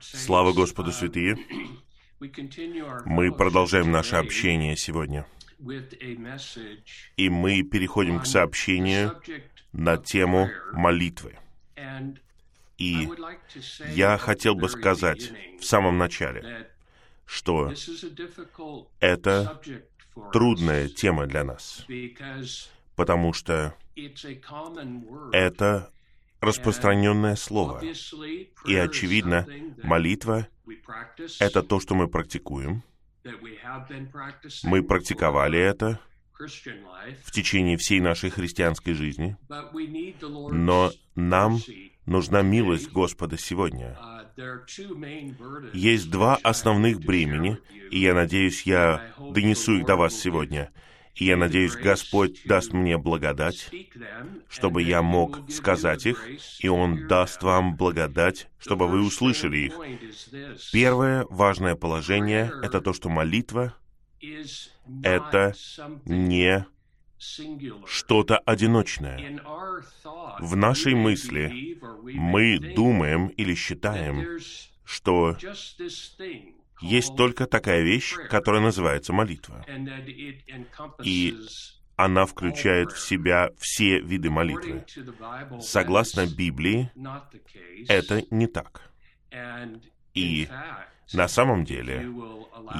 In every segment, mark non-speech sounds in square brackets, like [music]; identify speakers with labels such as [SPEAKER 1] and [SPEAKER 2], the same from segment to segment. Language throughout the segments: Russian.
[SPEAKER 1] Слава Господу, святые! [clears throat] Мы продолжаем наше общение сегодня. И мы переходим к сообщению на тему молитвы. И я хотел бы сказать в самом начале, что это трудная тема для нас, потому что это распространенное слово. И, очевидно, молитва — это то, что мы практикуем. Мы практиковали это в течение всей нашей христианской жизни. Но нам нужна милость Господа сегодня. Есть два основных бремени, и я надеюсь, я донесу их до вас сегодня — я надеюсь, Господь даст мне благодать, чтобы я мог сказать их, и Он даст вам благодать, чтобы вы услышали их. Первое важное положение — это то, что молитва — это не что-то одиночное. В нашей мысли мы думаем или считаем, что есть только такая вещь, которая называется молитва. И она включает в себя все виды молитвы. Согласно Библии, это не так. И на самом деле,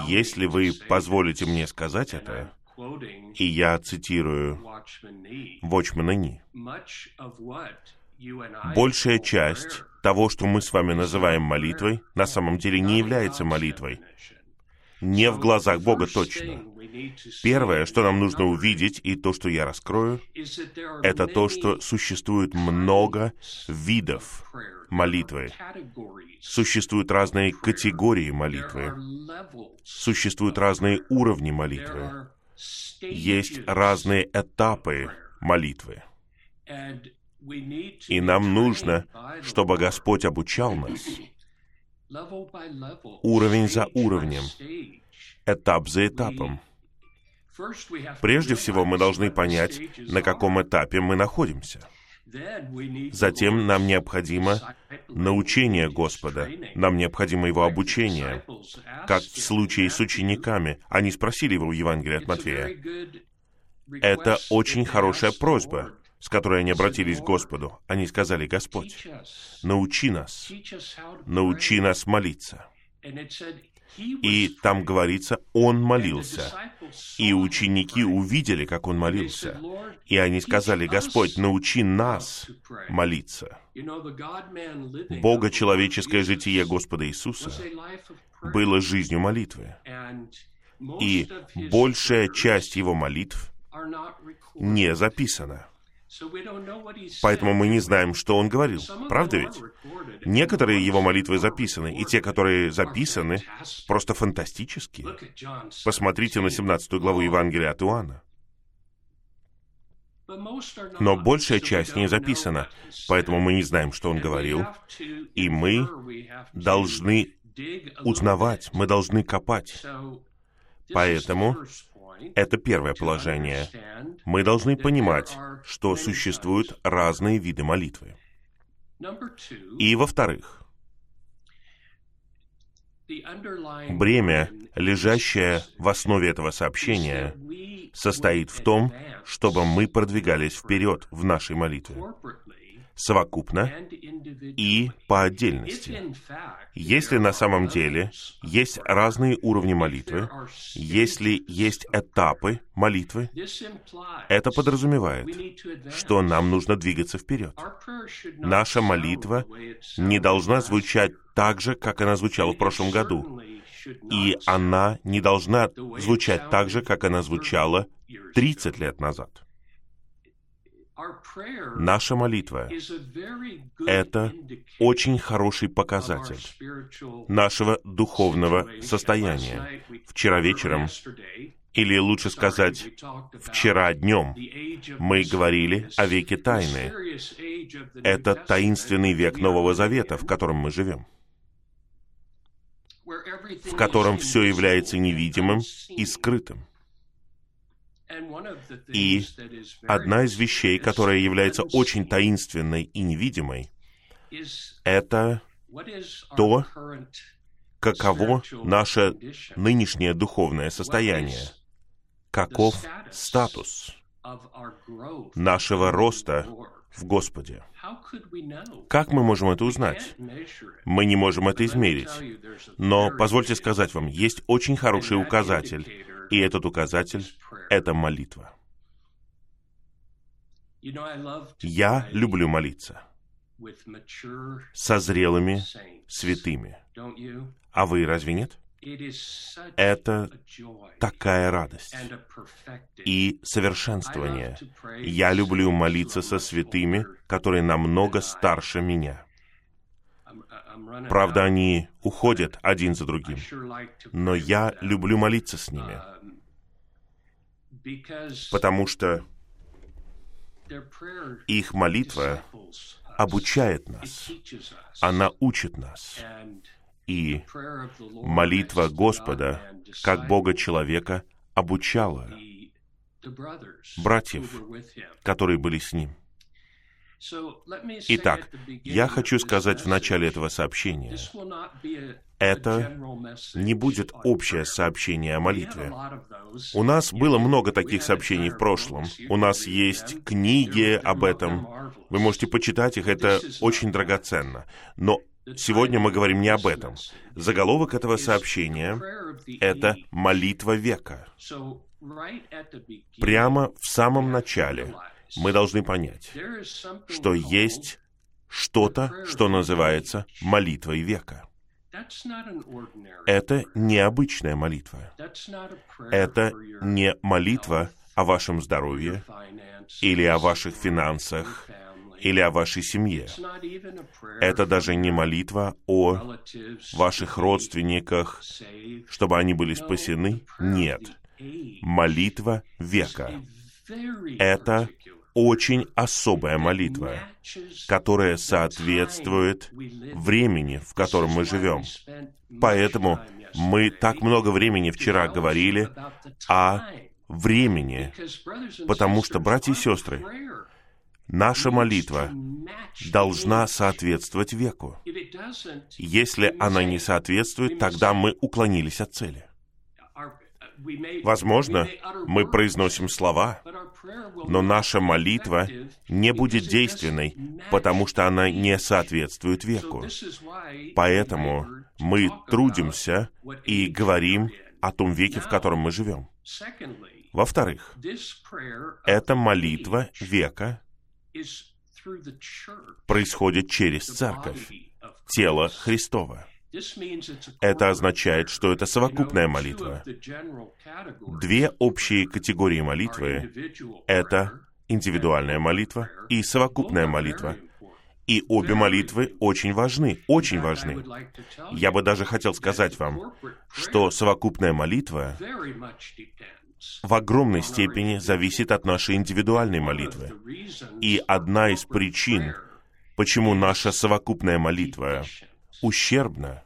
[SPEAKER 1] если вы позволите мне сказать это, и я цитирую Watchman Ни, большая часть того, что мы с вами называем молитвой, на самом деле не является молитвой. Не в глазах Бога точно. Первое, что нам нужно увидеть, и то, что я раскрою, это то, что существует много видов молитвы. Существуют разные категории молитвы. Существуют разные уровни молитвы. Есть разные этапы молитвы. И нам нужно, чтобы Господь обучал нас. уровень за уровнем, этап за этапом. Прежде всего, мы должны понять, на каком этапе мы находимся. Затем нам необходимо научение Господа, нам необходимо Его обучение, как в случае с учениками. Они спросили Его в Евангелии от Матфея. Это очень хорошая просьба с которой они обратились к Господу. Они сказали, Господь, научи нас, научи нас молиться. И там говорится, он молился. И ученики увидели, как он молился. И они сказали, Господь, научи нас молиться. Бога человеческое житие Господа Иисуса было жизнью молитвы. И большая часть его молитв не записана. Поэтому мы не знаем, что он говорил. Правда ведь? Некоторые его молитвы записаны, и те, которые записаны, просто фантастические. Посмотрите на 17 главу Евангелия от Иоанна. Но большая часть не записана, поэтому мы не знаем, что он говорил, и мы должны узнавать, мы должны копать. Поэтому это первое положение. Мы должны понимать, что существуют разные виды молитвы. И во-вторых, бремя, лежащее в основе этого сообщения, состоит в том, чтобы мы продвигались вперед в нашей молитве совокупно и по отдельности. Если на самом деле есть разные уровни молитвы, если есть этапы молитвы, это подразумевает, что нам нужно двигаться вперед. Наша молитва не должна звучать так же, как она звучала в прошлом году. И она не должна звучать так же, как она звучала 30 лет назад. Наша молитва — это очень хороший показатель нашего духовного состояния. Вчера вечером, или лучше сказать, вчера днем, мы говорили о веке тайны. Это таинственный век Нового Завета, в котором мы живем в котором все является невидимым и скрытым. И одна из вещей, которая является очень таинственной и невидимой, это то, каково наше нынешнее духовное состояние, каков статус нашего роста в Господе. Как мы можем это узнать? Мы не можем это измерить. Но позвольте сказать вам, есть очень хороший указатель, и этот указатель — это молитва. Я люблю молиться со зрелыми святыми. А вы разве нет? Это такая радость и совершенствование. Я люблю молиться со святыми, которые намного старше меня. Правда, они уходят один за другим, но я люблю молиться с ними, потому что их молитва обучает нас, она учит нас, и молитва Господа, как Бога-человека, обучала братьев, которые были с ним. Итак, я хочу сказать в начале этого сообщения, это не будет общее сообщение о молитве. У нас было много таких сообщений в прошлом. У нас есть книги об этом. Вы можете почитать их, это очень драгоценно. Но Сегодня мы говорим не об этом. Заголовок этого сообщения — это «Молитва века». Прямо в самом начале мы должны понять, что есть что-то, что называется молитвой века. Это необычная молитва. Это не молитва о вашем здоровье или о ваших финансах или о вашей семье. Это даже не молитва о ваших родственниках, чтобы они были спасены. Нет. Молитва века. Это очень особая молитва, которая соответствует времени, в котором мы живем. Поэтому мы так много времени вчера говорили о времени, потому что, братья и сестры, Наша молитва должна соответствовать веку. Если она не соответствует, тогда мы уклонились от цели. Возможно, мы произносим слова, но наша молитва не будет действенной, потому что она не соответствует веку. Поэтому мы трудимся и говорим о том веке, в котором мы живем. Во-вторых, эта молитва века происходит через церковь, тело Христова. Это означает, что это совокупная молитва. Две общие категории молитвы — это индивидуальная молитва и совокупная молитва. И обе молитвы очень важны, очень важны. Я бы даже хотел сказать вам, что совокупная молитва в огромной степени зависит от нашей индивидуальной молитвы. И одна из причин, почему наша совокупная молитва ущербна,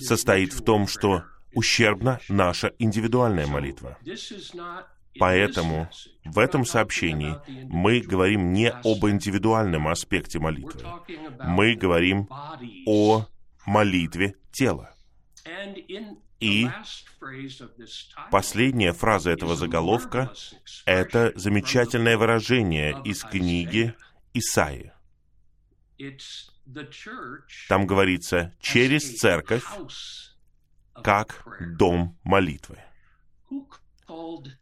[SPEAKER 1] состоит в том, что ущербна наша индивидуальная молитва. Поэтому в этом сообщении мы говорим не об индивидуальном аспекте молитвы. Мы говорим о молитве тела. И последняя фраза этого заголовка — это замечательное выражение из книги Исаи. Там говорится «через церковь, как дом молитвы».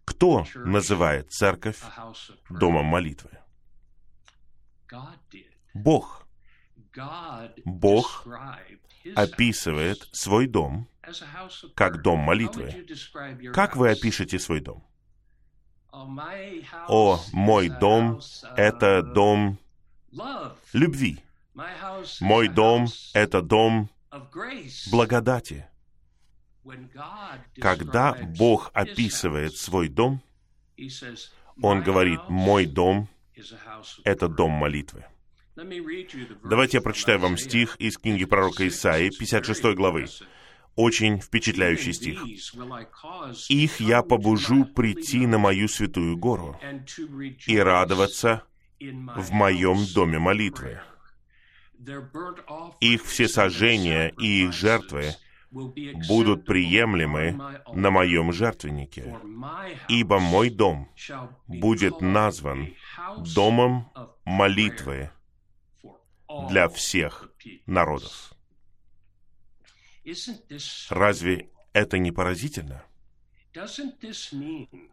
[SPEAKER 1] Кто называет церковь домом молитвы? Бог. Бог описывает свой дом как дом молитвы. Как вы опишете свой дом? О, мой дом — это дом любви. Мой дом — это дом благодати. Когда Бог описывает свой дом, Он говорит, мой дом — это дом молитвы. Давайте я прочитаю вам стих из книги пророка Исаии, 56 главы. Очень впечатляющий стих. «Их я побужу прийти на мою святую гору и радоваться в моем доме молитвы. их всесожжения и их жертвы будут приемлемы на моем жертвеннике, ибо мой дом будет назван домом молитвы для всех народов. Разве это не поразительно?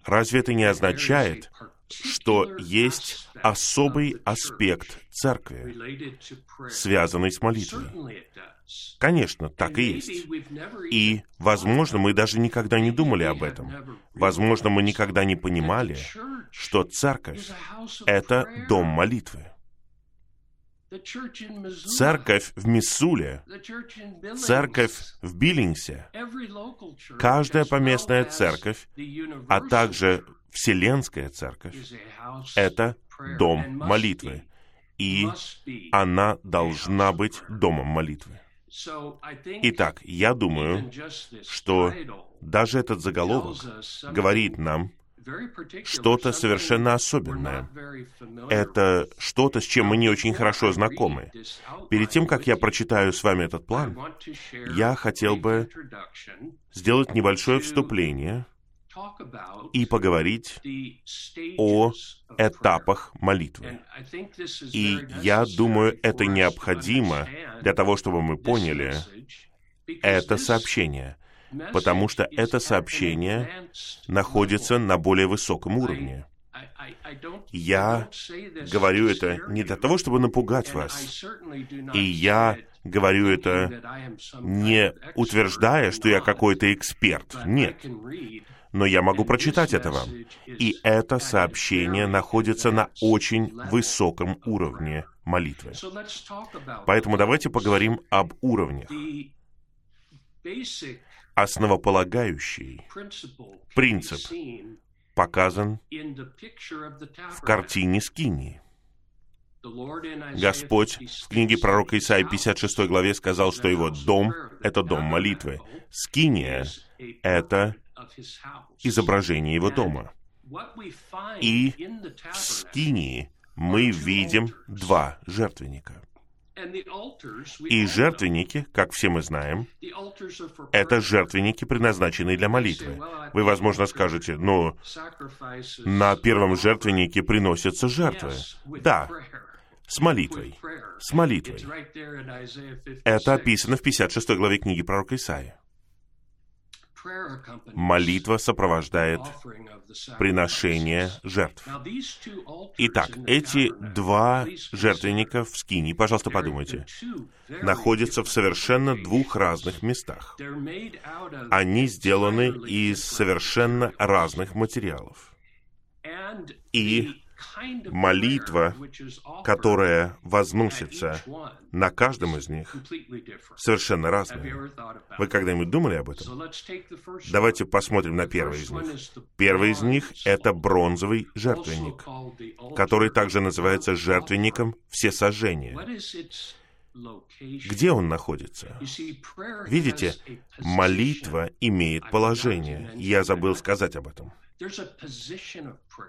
[SPEAKER 1] Разве это не означает, что есть особый аспект церкви, связанный с молитвой? Конечно, так и есть. И, возможно, мы даже никогда не думали об этом. Возможно, мы никогда не понимали, что церковь — это дом молитвы. Церковь в Миссуле, церковь в Биллингсе, каждая поместная церковь, а также Вселенская церковь — это дом молитвы, и она должна быть домом молитвы. Итак, я думаю, что даже этот заголовок говорит нам что-то совершенно особенное. Это что-то, с чем мы не очень хорошо знакомы. Перед тем, как я прочитаю с вами этот план, я хотел бы сделать небольшое вступление и поговорить о этапах молитвы. И я думаю, это необходимо для того, чтобы мы поняли это сообщение, потому что это сообщение находится на более высоком уровне. Я говорю это не для того, чтобы напугать вас. И я говорю это не утверждая, что я какой-то эксперт. Нет но я могу прочитать это вам. И это сообщение находится на очень высоком уровне молитвы. Поэтому давайте поговорим об уровнях. Основополагающий принцип показан в картине Скинии. Господь в книге пророка Исаии 56 главе сказал, что его дом — это дом молитвы. Скиния — это изображение его дома. И в Скинии мы видим два жертвенника. И жертвенники, как все мы знаем, это жертвенники, предназначенные для молитвы. Вы, возможно, скажете, ну, на первом жертвеннике приносятся жертвы. Да, с молитвой. С молитвой. Это описано в 56 главе книги пророка Исаия. Молитва сопровождает приношение жертв. Итак, эти два жертвенника в Скине, пожалуйста, подумайте, находятся в совершенно двух разных местах. Они сделаны из совершенно разных материалов. И молитва, которая возносится на каждом из них, совершенно разная. Вы когда-нибудь думали об этом? Давайте посмотрим на первый из них. Первый из них — это бронзовый жертвенник, который также называется жертвенником всесожжения. Где он находится? Видите, молитва имеет положение. Я забыл сказать об этом.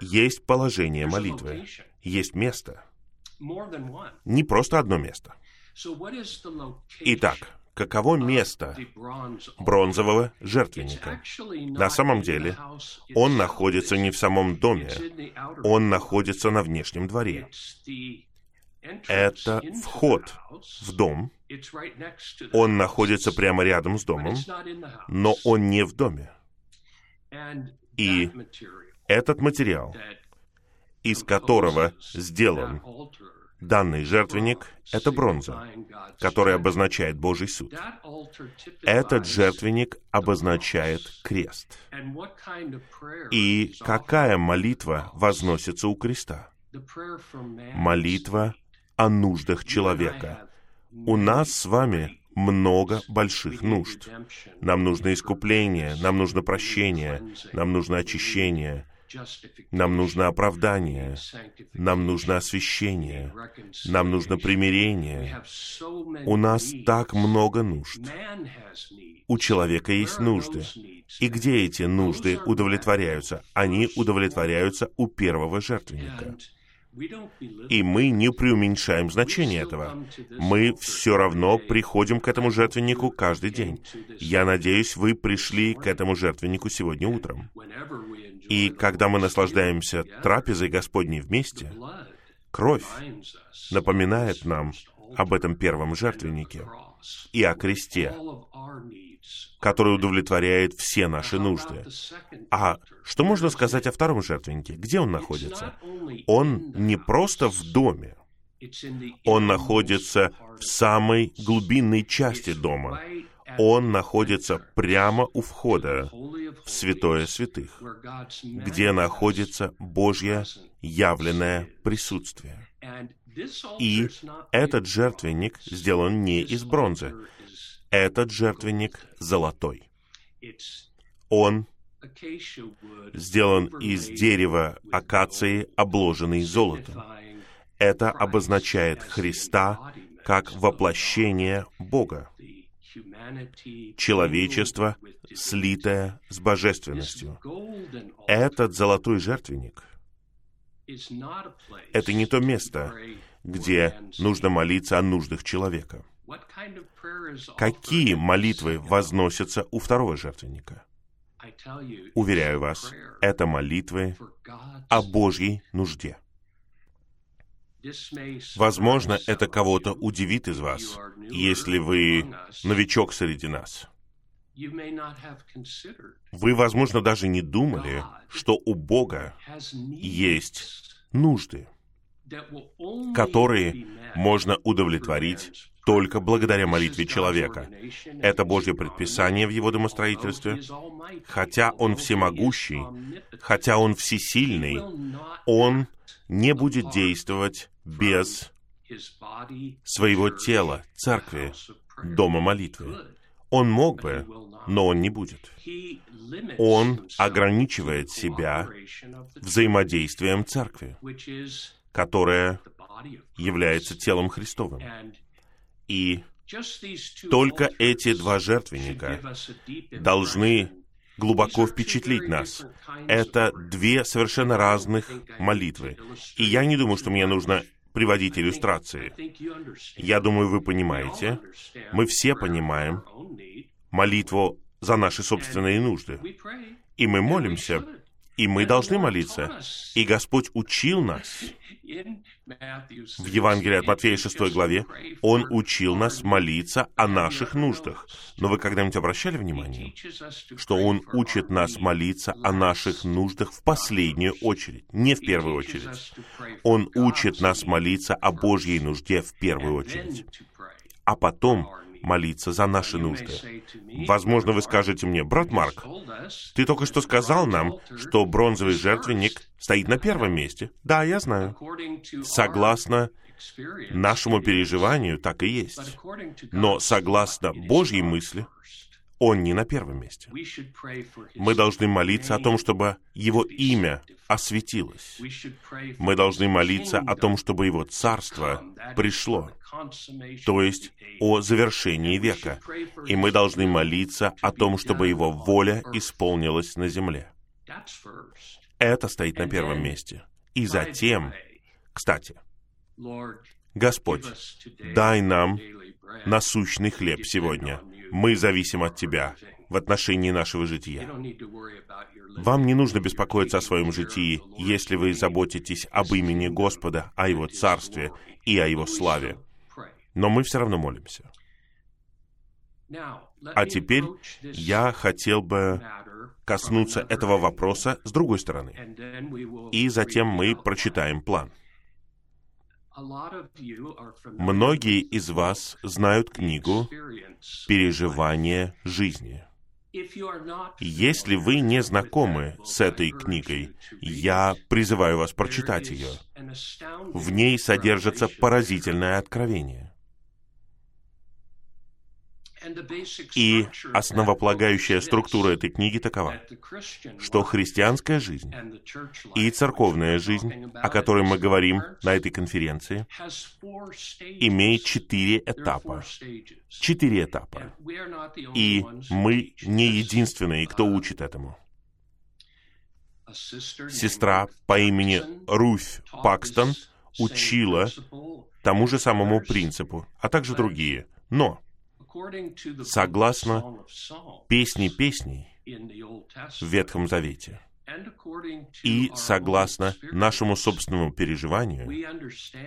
[SPEAKER 1] Есть положение молитвы, есть место. Не просто одно место. Итак, каково место бронзового жертвенника? На самом деле, он находится не в самом доме, он находится на внешнем дворе. Это вход в дом. Он находится прямо рядом с домом, но он не в доме. И этот материал, из которого сделан данный жертвенник, это бронза, которая обозначает Божий суд. Этот жертвенник обозначает крест. И какая молитва возносится у креста? Молитва о нуждах человека. У нас с вами много больших нужд. Нам нужно искупление, нам нужно прощение, нам нужно очищение, нам нужно оправдание, нам нужно освящение, нам нужно примирение. У нас так много нужд. У человека есть нужды. И где эти нужды удовлетворяются? Они удовлетворяются у первого жертвенника. И мы не преуменьшаем значение этого. Мы все равно приходим к этому жертвеннику каждый день. Я надеюсь, вы пришли к этому жертвеннику сегодня утром. И когда мы наслаждаемся трапезой Господней вместе, кровь напоминает нам об этом первом жертвеннике и о кресте, который удовлетворяет все наши нужды. А что можно сказать о втором жертвеннике? Где он находится? Он не просто в доме. Он находится в самой глубинной части дома. Он находится прямо у входа в святое святых, где находится Божье явленное присутствие. И этот жертвенник сделан не из бронзы. Этот жертвенник золотой. Он сделан из дерева акации, обложенный золотом. Это обозначает Христа как воплощение Бога. Человечество, слитое с божественностью. Этот золотой жертвенник — это не то место, где нужно молиться о нуждах человека. Какие молитвы возносятся у второго жертвенника? Уверяю вас, это молитвы о Божьей нужде. Возможно, это кого-то удивит из вас, если вы новичок среди нас. Вы, возможно, даже не думали, что у Бога есть нужды, которые можно удовлетворить только благодаря молитве человека. Это Божье предписание в его домостроительстве. Хотя Он всемогущий, хотя Он всесильный, Он не будет действовать без своего тела, церкви, дома молитвы. Он мог бы, но он не будет. Он ограничивает себя взаимодействием церкви, которая является телом Христовым. И только эти два жертвенника должны глубоко впечатлить нас. Это две совершенно разных молитвы. И я не думаю, что мне нужно приводить иллюстрации. Я думаю, вы понимаете, мы все понимаем молитву за наши собственные нужды. И мы молимся, и мы должны молиться. И Господь учил нас в Евангелии от Матфея 6 главе, Он учил нас молиться о наших нуждах. Но вы когда-нибудь обращали внимание, что Он учит нас молиться о наших нуждах в последнюю очередь, не в первую очередь. Он учит нас молиться о Божьей нужде в первую очередь, а потом молиться за наши нужды. Возможно, вы скажете мне, брат Марк, ты только что сказал нам, что бронзовый жертвенник стоит на первом месте. Да, я знаю. Согласно нашему переживанию, так и есть. Но согласно Божьей мысли, он не на первом месте. Мы должны молиться о том, чтобы Его имя осветилось. Мы должны молиться о том, чтобы Его царство пришло, то есть о завершении века. И мы должны молиться о том, чтобы Его воля исполнилась на земле. Это стоит на первом месте. И затем, кстати, Господь, дай нам насущный хлеб сегодня. Мы зависим от Тебя в отношении нашего жития. Вам не нужно беспокоиться о своем житии, если вы заботитесь об имени Господа, о Его Царстве и о Его славе. Но мы все равно молимся. А теперь я хотел бы коснуться этого вопроса с другой стороны. И затем мы прочитаем план. Многие из вас знают книгу «Переживание жизни». Если вы не знакомы с этой книгой, я призываю вас прочитать ее. В ней содержится поразительное откровение. И основополагающая структура этой книги такова, что христианская жизнь и церковная жизнь, о которой мы говорим на этой конференции, имеет четыре этапа. Четыре этапа. И мы не единственные, кто учит этому. сестра по имени Руфь Пакстон учила тому же самому принципу, а также другие. Но, согласно песни песней в Ветхом Завете, и согласно нашему собственному переживанию,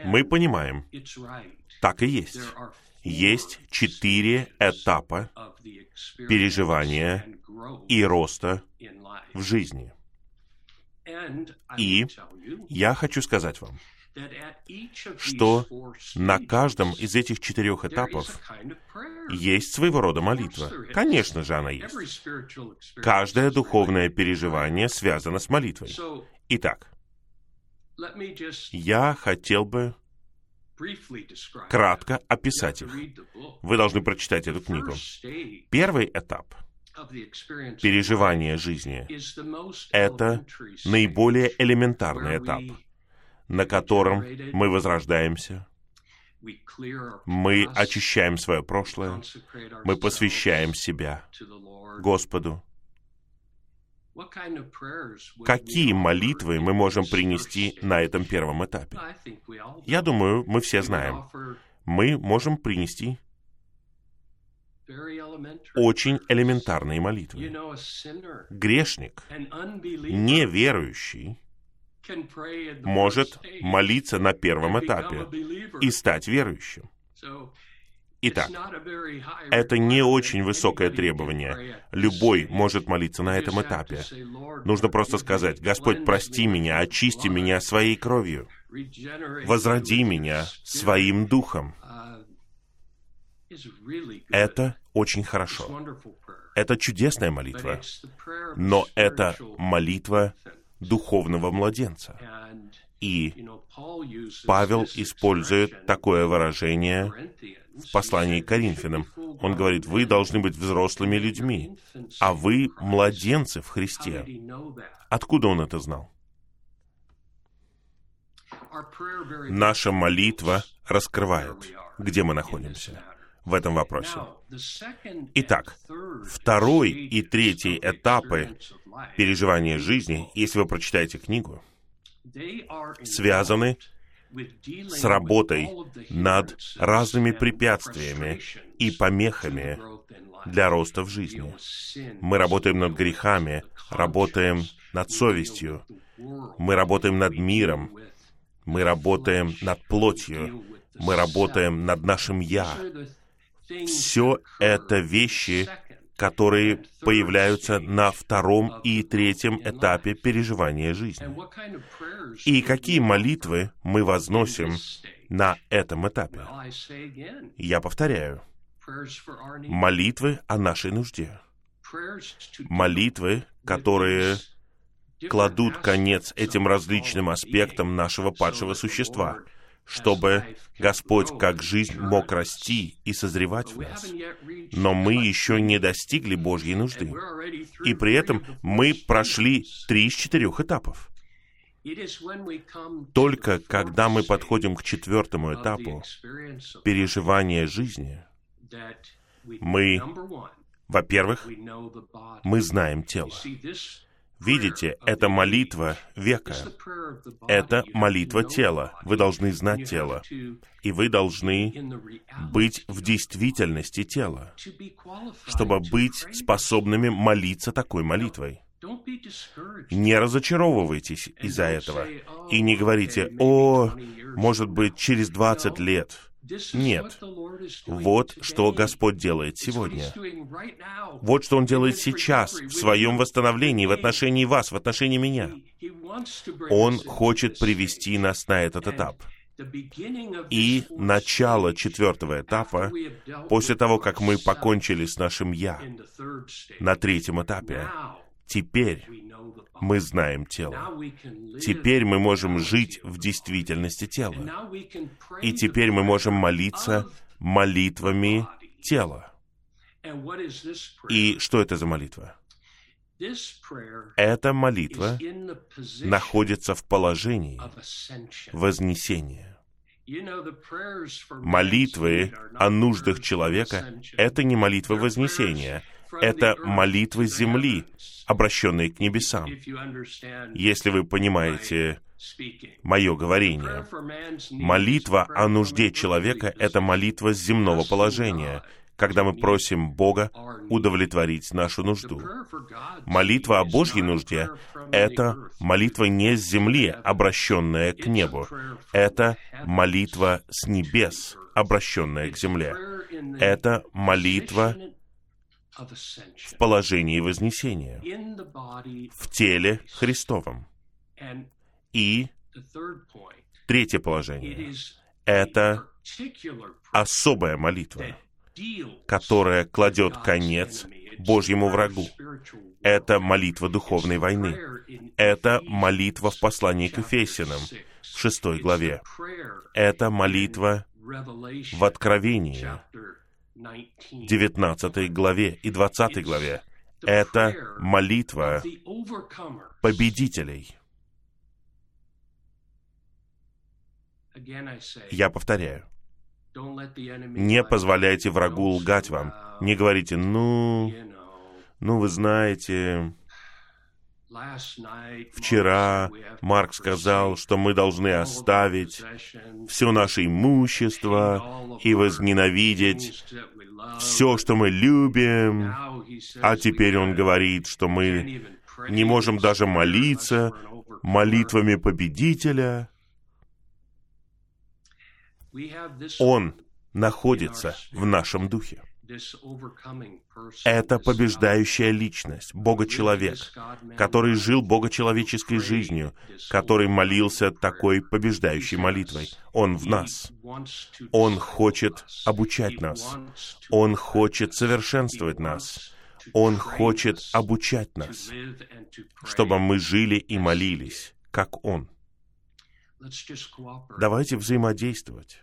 [SPEAKER 1] мы понимаем, так и есть. Есть четыре этапа переживания и роста в жизни. И я хочу сказать вам, что на каждом из этих четырех этапов есть своего рода молитва. Конечно же, она есть. Каждое духовное переживание связано с молитвой. Итак, я хотел бы кратко описать их. Вы должны прочитать эту книгу. Первый этап переживания жизни — это наиболее элементарный этап — на котором мы возрождаемся, мы очищаем свое прошлое, мы посвящаем себя Господу. Какие молитвы мы можем принести на этом первом этапе? Я думаю, мы все знаем. Мы можем принести очень элементарные молитвы. Грешник, неверующий, может молиться на первом этапе и стать верующим. Итак, это не очень высокое требование. Любой может молиться на этом этапе. Нужно просто сказать, «Господь, прости меня, очисти меня своей кровью, возроди меня своим духом». Это очень хорошо. Это чудесная молитва. Но это молитва духовного младенца. И Павел использует такое выражение в послании к Коринфянам. Он говорит, вы должны быть взрослыми людьми, а вы младенцы в Христе. Откуда он это знал? Наша молитва раскрывает, где мы находимся в этом вопросе. Итак, второй и третий этапы переживания жизни, если вы прочитаете книгу, связаны с работой над разными препятствиями и помехами для роста в жизни. Мы работаем над грехами, работаем над совестью, мы работаем над миром, мы работаем над плотью, мы работаем над нашим «я». Все это вещи, которые появляются на втором и третьем этапе переживания жизни. И какие молитвы мы возносим на этом этапе? Я повторяю, молитвы о нашей нужде. Молитвы, которые кладут конец этим различным аспектам нашего падшего существа — чтобы Господь как жизнь мог расти и созревать в нас. Но мы еще не достигли Божьей нужды. И при этом мы прошли три из четырех этапов. Только когда мы подходим к четвертому этапу переживания жизни, мы, во-первых, мы знаем тело. Видите, это молитва века. Это молитва тела. Вы должны знать тело. И вы должны быть в действительности тела, чтобы быть способными молиться такой молитвой. Не разочаровывайтесь из-за этого. И не говорите, «О, может быть, через 20 лет». Нет. Вот что Господь делает сегодня. Вот что Он делает сейчас в своем восстановлении, в отношении вас, в отношении меня. Он хочет привести нас на этот этап. И начало четвертого этапа, после того, как мы покончили с нашим «я» на третьем этапе, теперь мы знаем тело. Теперь мы можем жить в действительности тела. И теперь мы можем молиться молитвами тела. И что это за молитва? Эта молитва находится в положении вознесения. Молитвы о нуждах человека — это не молитва вознесения, это молитвы земли, обращенные к небесам. Если вы понимаете мое говорение, молитва о нужде человека — это молитва земного положения, когда мы просим Бога удовлетворить нашу нужду. Молитва о Божьей нужде — это молитва не с земли, обращенная к небу. Это молитва с небес, обращенная к земле. Это молитва в положении Вознесения, в теле Христовом. И третье положение — это особая молитва, которая кладет конец Божьему врагу. Это молитва духовной войны. Это молитва в послании к Ефесянам, в шестой главе. Это молитва в Откровении, 19 главе и 20 главе. Это молитва победителей. Я повторяю, не позволяйте врагу лгать вам. Не говорите, ну, ну вы знаете, Вчера Марк сказал, что мы должны оставить все наше имущество и возненавидеть все, что мы любим. А теперь он говорит, что мы не можем даже молиться молитвами победителя. Он находится в нашем духе. Это побеждающая личность, Бога-человек, который жил богочеловеческой жизнью, который молился такой побеждающей молитвой. Он в нас. Он хочет обучать нас. Он хочет совершенствовать нас. Он хочет обучать нас, чтобы мы жили и молились, как Он. Давайте взаимодействовать.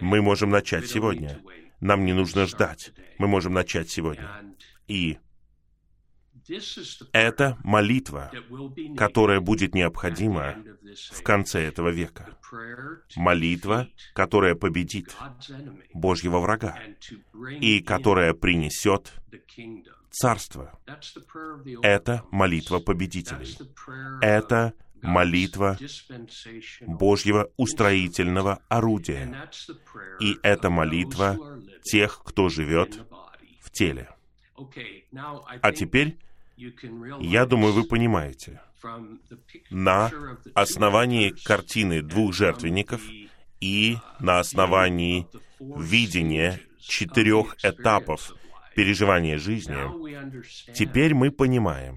[SPEAKER 1] Мы можем начать сегодня. Нам не нужно ждать. Мы можем начать сегодня. И это молитва, которая будет необходима в конце этого века. Молитва, которая победит Божьего врага и которая принесет царство. Это молитва победителей. Это молитва Божьего устроительного орудия. И это молитва тех, кто живет в теле. А теперь, я думаю, вы понимаете, на основании картины двух жертвенников и на основании видения четырех этапов переживания жизни, теперь мы понимаем,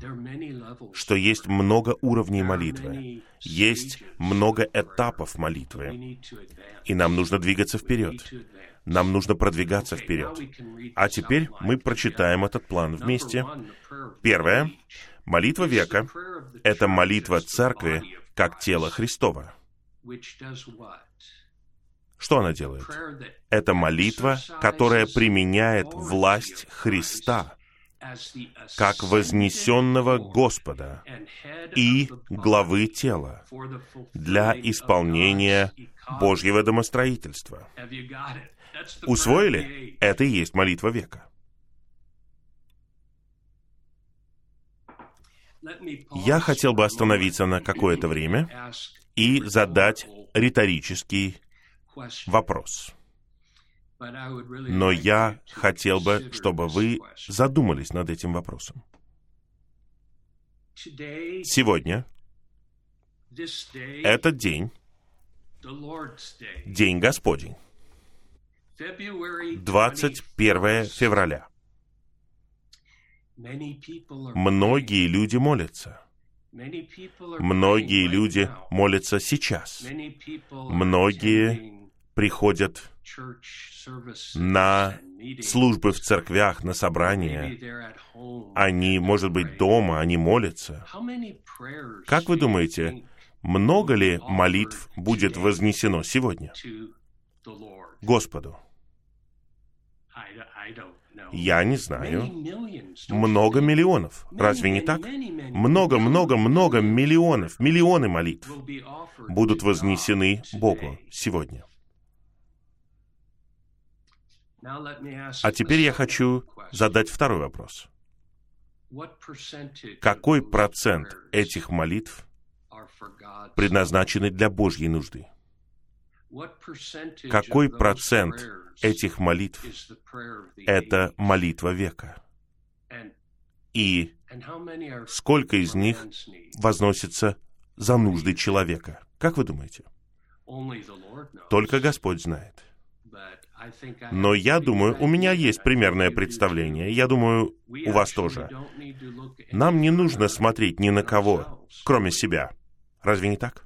[SPEAKER 1] что есть много уровней молитвы, есть много этапов молитвы, и нам нужно двигаться вперед. Нам нужно продвигаться вперед. А теперь мы прочитаем этот план вместе. Первое. Молитва века — это молитва церкви как тела Христова. Что она делает? Это молитва, которая применяет власть Христа как вознесенного Господа и главы тела для исполнения Божьего домостроительства. Усвоили? Это и есть молитва века. Я хотел бы остановиться на какое-то время и задать риторический вопрос. Но я хотел бы, чтобы вы задумались над этим вопросом. Сегодня, этот день, День Господень, 21 февраля. Многие люди молятся. Многие люди молятся сейчас. Многие приходят на службы в церквях, на собрания. Они, может быть, дома, они молятся. Как вы думаете, много ли молитв будет вознесено сегодня Господу? Я не знаю. Много миллионов. Разве не так? Много, много, много миллионов, миллионы молитв будут вознесены Богу сегодня. А теперь я хочу задать второй вопрос. Какой процент этих молитв предназначены для Божьей нужды? Какой процент этих молитв — это молитва века? И сколько из них возносится за нужды человека? Как вы думаете? Только Господь знает. Но я думаю, у меня есть примерное представление. Я думаю, у вас тоже. Нам не нужно смотреть ни на кого, кроме себя. Разве не так?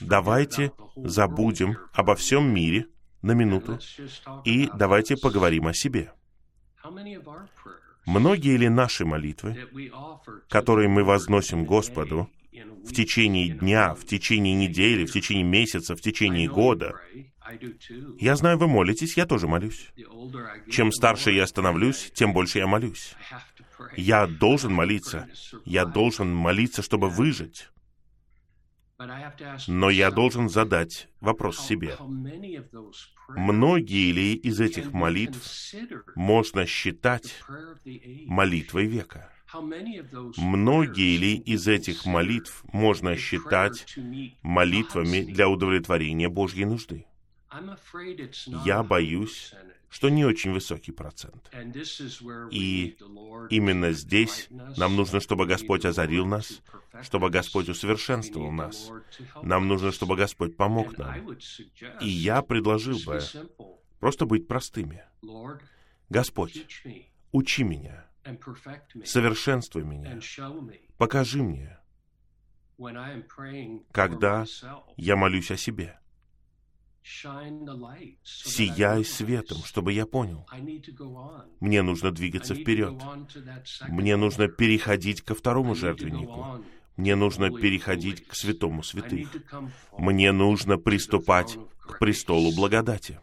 [SPEAKER 1] Давайте забудем обо всем мире на минуту и давайте поговорим о себе. Многие ли наши молитвы, которые мы возносим Господу в течение дня, в течение недели, в течение месяца, в течение года, я знаю, вы молитесь, я тоже молюсь. Чем старше я становлюсь, тем больше я молюсь. Я должен молиться. Я должен молиться, чтобы выжить. Но я должен задать вопрос себе. Многие ли из этих молитв можно считать молитвой века? Многие ли из этих молитв можно считать молитвами для удовлетворения Божьей нужды? Я боюсь, что не очень высокий процент. И именно здесь нам нужно, чтобы Господь озарил нас, чтобы Господь усовершенствовал нас. Нам нужно, чтобы Господь помог нам. И я предложил бы просто быть простыми. Господь, учи меня, совершенствуй меня, покажи мне, когда я молюсь о себе. Сияй светом, чтобы я понял. Мне нужно двигаться вперед. Мне нужно переходить ко второму жертвеннику. Мне нужно переходить к святому святых. Мне нужно приступать к престолу благодати.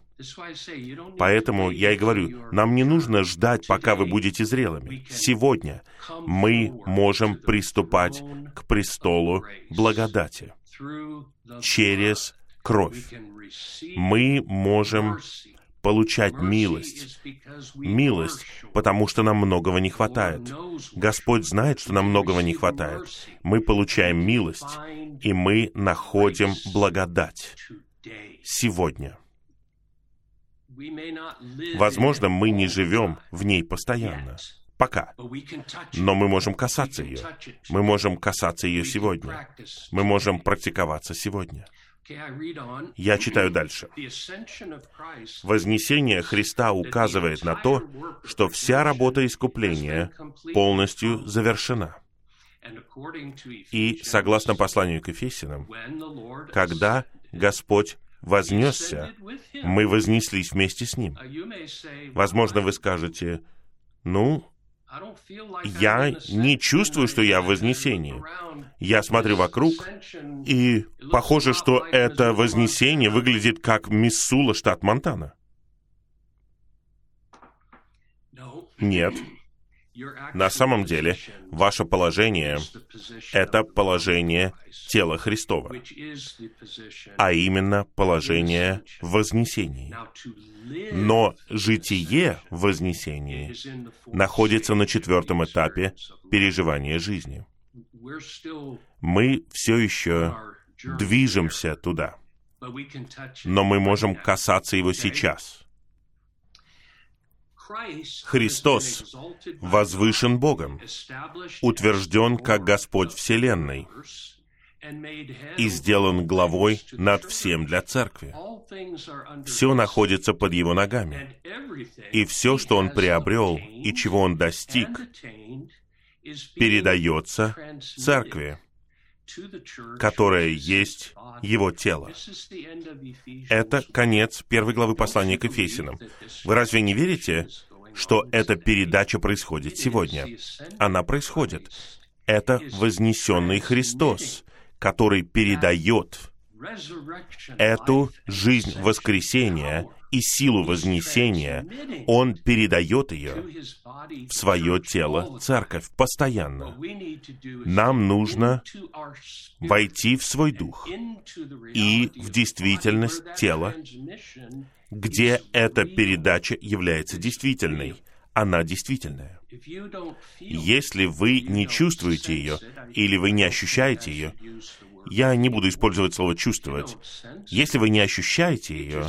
[SPEAKER 1] Поэтому я и говорю, нам не нужно ждать, пока вы будете зрелыми. Сегодня мы можем приступать к престолу благодати через кровь. Мы можем получать милость. Милость, потому что нам многого не хватает. Господь знает, что нам многого не хватает. Мы получаем милость, и мы находим благодать сегодня. Возможно, мы не живем в ней постоянно. Пока. Но мы можем касаться ее. Мы можем касаться ее сегодня. Мы можем практиковаться сегодня. Я читаю дальше. Вознесение Христа указывает на то, что вся работа искупления полностью завершена. И согласно посланию к Ефесянам, когда Господь вознесся, мы вознеслись вместе с Ним. Возможно, вы скажете, ну, я не чувствую, что я в вознесении. Я смотрю вокруг, и похоже, что это вознесение выглядит как Миссула, штат Монтана. Нет. На самом деле, ваше положение — это положение тела Христова, а именно положение вознесения. Но житие в вознесении находится на четвертом этапе переживания жизни. Мы все еще движемся туда, но мы можем касаться его сейчас — Христос возвышен Богом, утвержден как Господь Вселенной и сделан главой над всем для церкви. Все находится под его ногами. И все, что он приобрел и чего он достиг, передается церкви которое есть его тело. Это конец первой главы послания к Ефесиным. Вы разве не верите, что эта передача происходит сегодня? Она происходит. Это вознесенный Христос, который передает эту жизнь воскресения и силу вознесения, Он передает ее в свое тело, церковь, постоянно. Нам нужно войти в свой дух и в действительность тела, где эта передача является действительной. Она действительная. Если вы не чувствуете ее, или вы не ощущаете ее, я не буду использовать слово «чувствовать». Если вы не ощущаете ее,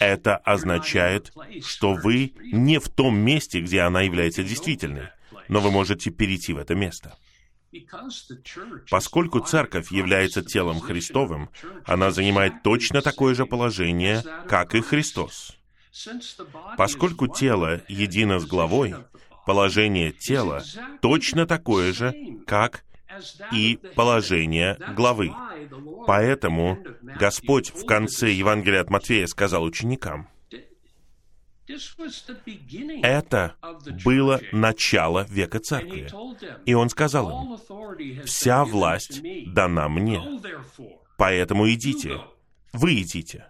[SPEAKER 1] это означает, что вы не в том месте, где она является действительной, но вы можете перейти в это место. Поскольку церковь является телом Христовым, она занимает точно такое же положение, как и Христос. Поскольку тело едино с главой, положение тела точно такое же, как и положение главы. Поэтому Господь в конце Евангелия от Матфея сказал ученикам, это было начало века церкви. И он сказал им, «Вся власть дана мне, поэтому идите, вы идите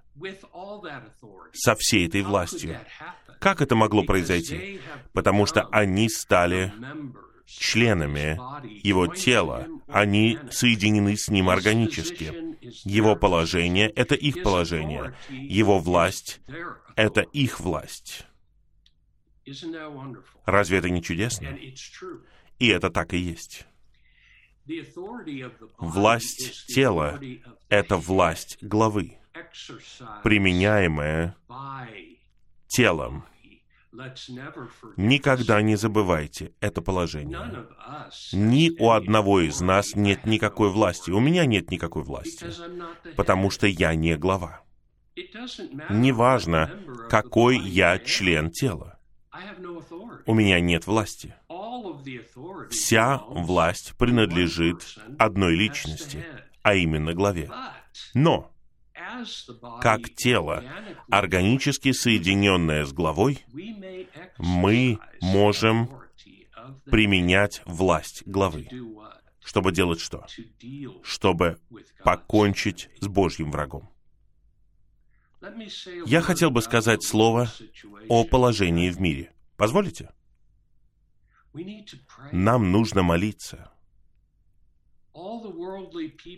[SPEAKER 1] со всей этой властью». Как это могло произойти? Потому что они стали членами его тела, они соединены с ним органически. Его положение — это их положение. Его власть — это их власть. Разве это не чудесно? И это так и есть. Власть тела — это власть главы, применяемая телом Никогда не забывайте это положение. Ни у одного из нас нет никакой власти. У меня нет никакой власти, потому что я не глава. Неважно, какой я член тела. У меня нет власти. Вся власть принадлежит одной личности, а именно главе. Но как тело, органически соединенное с главой, мы можем применять власть главы. Чтобы делать что? Чтобы покончить с Божьим врагом. Я хотел бы сказать слово о положении в мире. Позволите? Нам нужно молиться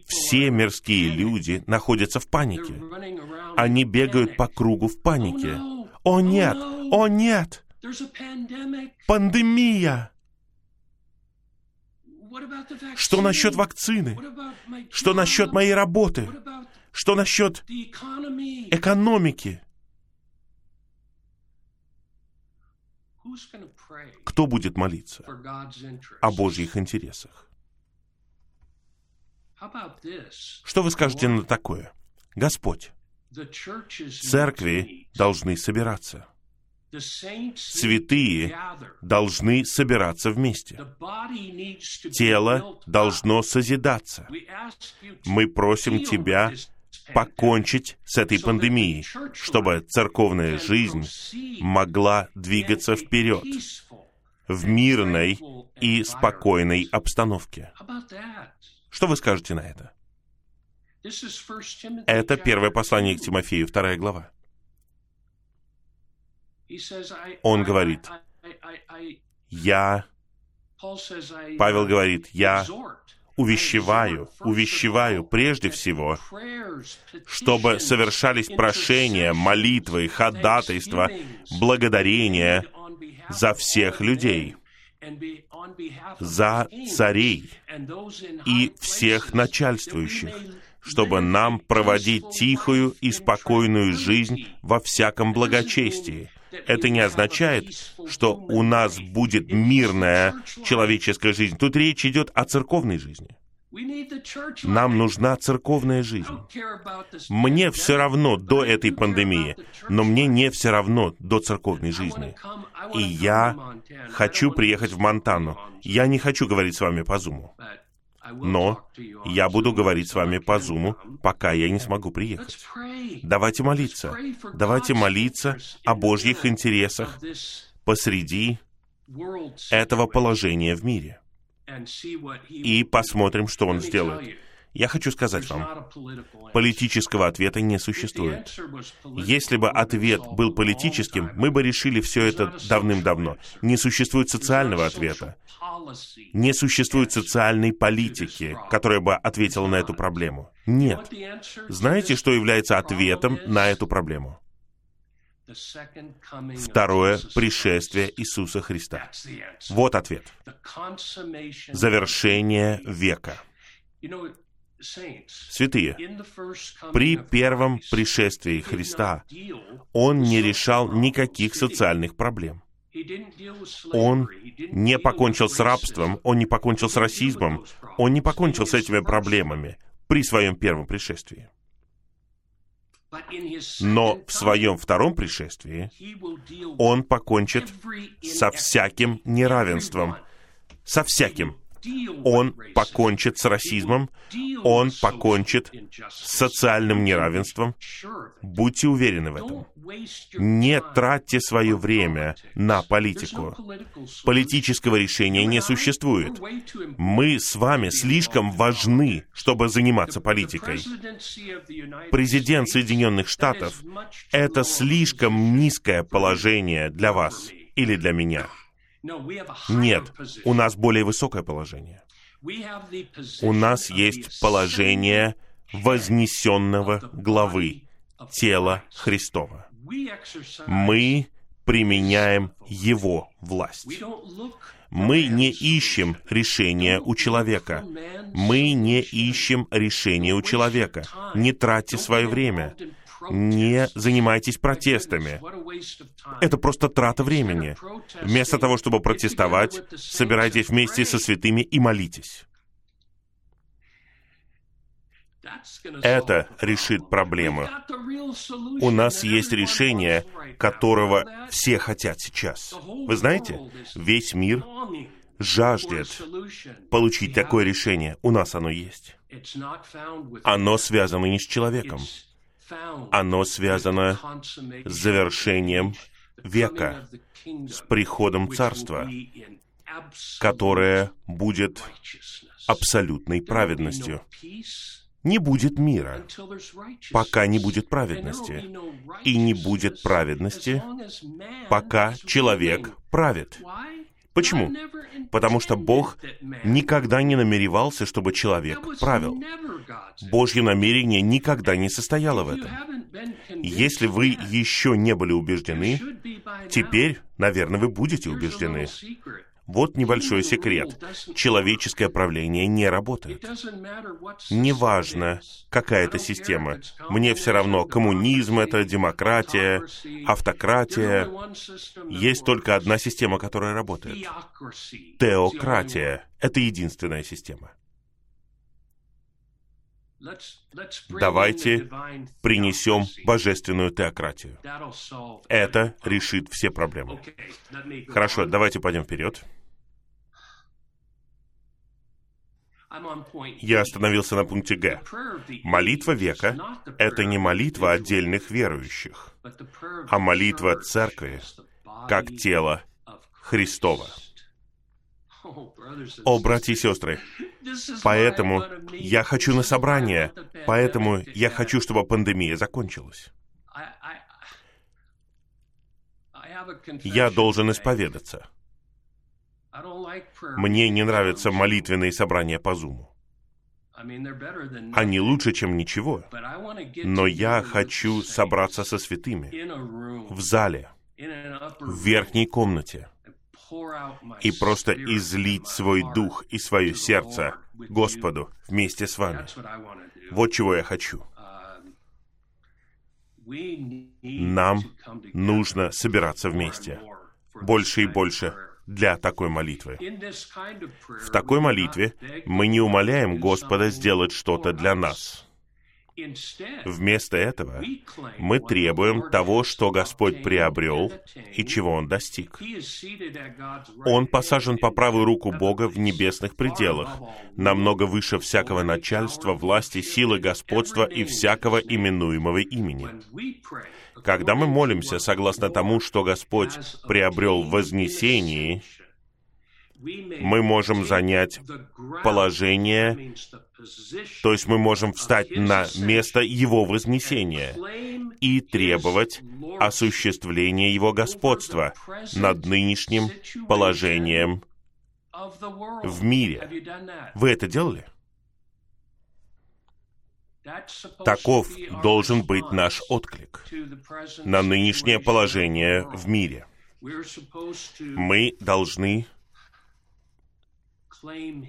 [SPEAKER 1] все мирские люди находятся в панике. Они бегают по кругу в панике. О нет! О нет! Пандемия! Что насчет вакцины? Что насчет моей работы? Что насчет экономики? Кто будет молиться о Божьих интересах? Что вы скажете на такое? Господь, церкви должны собираться. Святые должны собираться вместе. Тело должно созидаться. Мы просим Тебя покончить с этой пандемией, чтобы церковная жизнь могла двигаться вперед в мирной и спокойной обстановке. Что вы скажете на это? Это первое послание к Тимофею, вторая глава. Он говорит, я, Павел говорит, я увещеваю, увещеваю прежде всего, чтобы совершались прошения, молитвы, ходатайства, благодарения за всех людей — за царей и всех начальствующих, чтобы нам проводить тихую и спокойную жизнь во всяком благочестии. Это не означает, что у нас будет мирная человеческая жизнь. Тут речь идет о церковной жизни. Нам нужна церковная жизнь. Мне все равно до этой пандемии, но мне не все равно до церковной жизни. И я хочу приехать в Монтану. Я не хочу говорить с вами по Зуму. Но я буду говорить с вами по Зуму, пока я не смогу приехать. Давайте молиться. Давайте молиться о Божьих интересах посреди этого положения в мире и посмотрим, что он сделает. Я хочу сказать вам, политического ответа не существует. Если бы ответ был политическим, мы бы решили все это давным-давно. Не существует социального ответа. Не существует социальной политики, которая бы ответила на эту проблему. Нет. Знаете, что является ответом на эту проблему? Второе пришествие Иисуса Христа. Вот ответ. Завершение века. Святые, при первом пришествии Христа Он не решал никаких социальных проблем. Он не покончил с рабством, он не покончил с расизмом, он не покончил с этими проблемами при своем первом пришествии. Но в своем втором пришествии он покончит со всяким неравенством, со всяким он покончит с расизмом, он покончит с социальным неравенством. Будьте уверены в этом. Не тратьте свое время на политику. Политического решения не существует. Мы с вами слишком важны, чтобы заниматься политикой. Президент Соединенных Штатов — это слишком низкое положение для вас или для меня. Нет, у нас более высокое положение. У нас есть положение вознесенного главы тела Христова. Мы применяем Его власть. Мы не ищем решения у человека. Мы не ищем решения у человека. Не тратьте свое время не занимайтесь протестами. Это просто трата времени. Вместо того, чтобы протестовать, собирайтесь вместе со святыми и молитесь. Это решит проблемы. У нас есть решение, которого все хотят сейчас. Вы знаете, весь мир жаждет получить такое решение. У нас оно есть. Оно связано не с человеком. Оно связано с завершением века, с приходом Царства, которое будет абсолютной праведностью. Не будет мира, пока не будет праведности. И не будет праведности, пока человек правит. Почему? Потому что Бог никогда не намеревался, чтобы человек правил. Божье намерение никогда не состояло в этом. Если вы еще не были убеждены, теперь, наверное, вы будете убеждены. Вот небольшой секрет. Человеческое правление не работает. Неважно, какая это система. Мне все равно, коммунизм это, демократия, автократия. Есть только одна система, которая работает. Теократия. Это единственная система. Давайте принесем божественную теократию. Это решит все проблемы. Хорошо, давайте пойдем вперед. Я остановился на пункте Г. Молитва века — это не молитва отдельных верующих, а молитва церкви, как тело Христова. О, братья и сестры, поэтому я хочу на собрание, поэтому я хочу, чтобы пандемия закончилась. Я должен исповедаться. Мне не нравятся молитвенные собрания по Зуму. Они лучше, чем ничего. Но я хочу собраться со святыми. в зале, в верхней комнате, и просто излить свой дух и свое сердце Господу вместе с вами. Вот чего я хочу. Нам нужно собираться вместе. больше и больше для такой молитвы. В такой молитве мы не умоляем Господа сделать что-то для нас. Вместо этого мы требуем того, что Господь приобрел и чего Он достиг. Он посажен по правую руку Бога в небесных пределах, намного выше всякого начальства, власти, силы, господства и всякого именуемого имени. Когда мы молимся согласно тому, что Господь приобрел в вознесении, мы можем занять положение, то есть мы можем встать на место Его вознесения и требовать осуществления Его господства над нынешним положением в мире. Вы это делали? Таков должен быть наш отклик на нынешнее положение в мире. Мы должны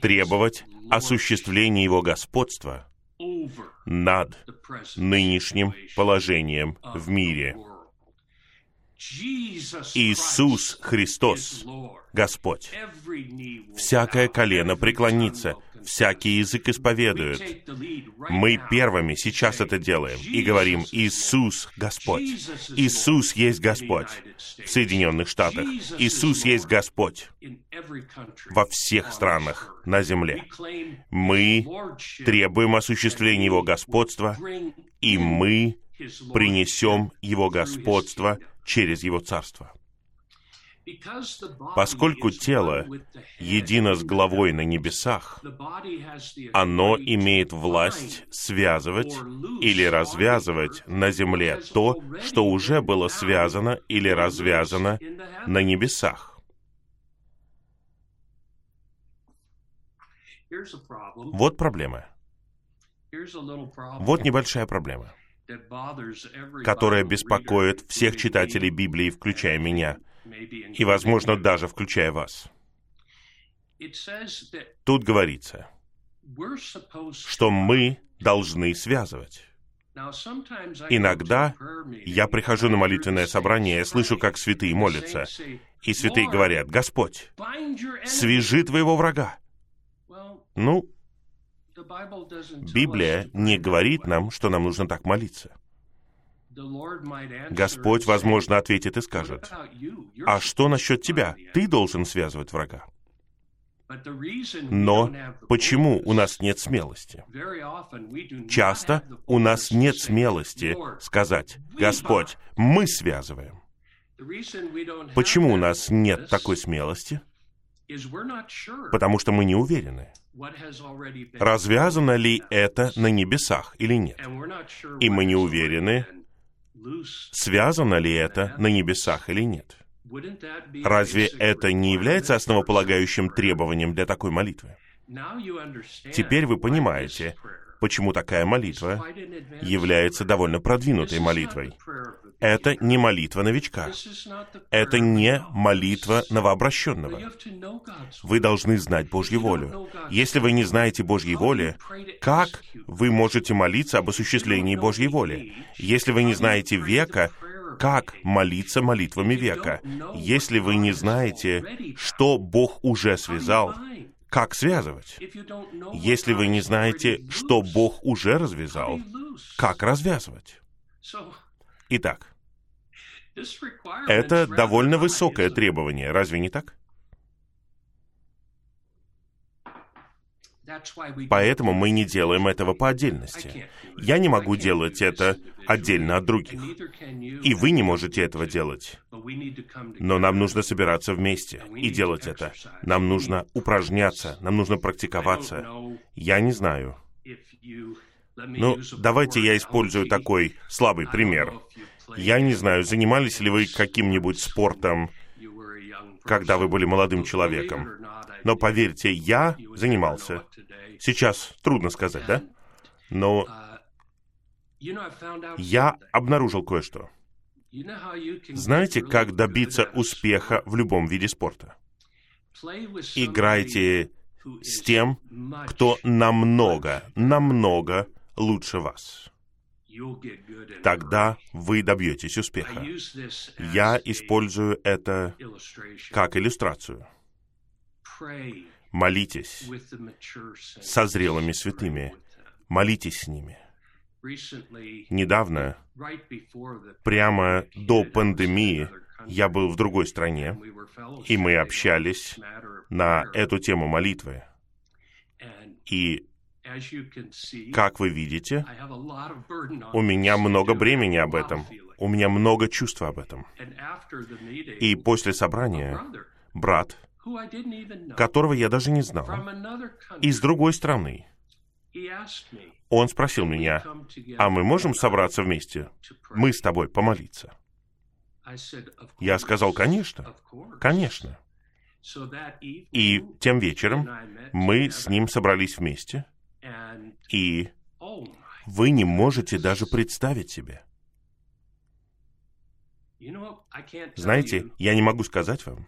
[SPEAKER 1] требовать осуществления Его господства над нынешним положением в мире. Иисус Христос, Господь. Всякое колено преклонится, всякий язык исповедует. Мы первыми сейчас это делаем и говорим, Иисус Господь. Иисус есть Господь в Соединенных Штатах. Иисус есть Господь во всех странах на земле. Мы требуем осуществления Его господства, и мы принесем Его господство через Его Царство. Поскольку тело едино с главой на небесах, оно имеет власть связывать или развязывать на земле то, что уже было связано или развязано на небесах. Вот проблема. Вот небольшая проблема которая беспокоит всех читателей Библии, включая меня, и, возможно, даже включая вас. Тут говорится, что мы должны связывать. Иногда я прихожу на молитвенное собрание, я слышу, как святые молятся, и святые говорят, «Господь, свяжи твоего врага». Ну, Библия не говорит нам, что нам нужно так молиться. Господь, возможно, ответит и скажет, «А что насчет тебя? Ты должен связывать врага». Но почему у нас нет смелости? Часто у нас нет смелости сказать, «Господь, мы связываем». Почему у нас нет такой смелости? Потому что мы не уверены, развязано ли это на небесах или нет. И мы не уверены, связано ли это на небесах или нет. Разве это не является основополагающим требованием для такой молитвы? Теперь вы понимаете, почему такая молитва является довольно продвинутой молитвой. Это не молитва новичка. Это не молитва новообращенного. Вы должны знать Божью волю. Если вы не знаете Божьей воли, как вы можете молиться об осуществлении Божьей воли? Если вы не знаете века, как молиться молитвами века? Если вы не знаете, что Бог уже связал, как связывать? Если вы не знаете, что Бог уже развязал, как развязывать? Итак, это довольно высокое требование, разве не так? Поэтому мы не делаем этого по отдельности. Я не могу делать это отдельно от других. И вы не можете этого делать. Но нам нужно собираться вместе и делать это. Нам нужно упражняться, нам нужно практиковаться. Я не знаю. Ну, давайте я использую такой слабый пример. Я не знаю, занимались ли вы каким-нибудь спортом, когда вы были молодым человеком. Но поверьте, я занимался. Сейчас трудно сказать, да? Но я обнаружил кое-что. Знаете, как добиться успеха в любом виде спорта? Играйте с тем, кто намного, намного лучше вас. Тогда вы добьетесь успеха. Я использую это как иллюстрацию. Молитесь со зрелыми святыми. Молитесь с ними. Недавно, прямо до пандемии, я был в другой стране, и мы общались на эту тему молитвы. И, как вы видите, у меня много бремени об этом, у меня много чувства об этом. И после собрания брат, которого я даже не знал, из другой страны. Он спросил меня, а мы можем собраться вместе? Мы с тобой помолиться. Я сказал, конечно, конечно. И тем вечером мы с ним собрались вместе, и вы не можете даже представить себе. Знаете, я не могу сказать вам.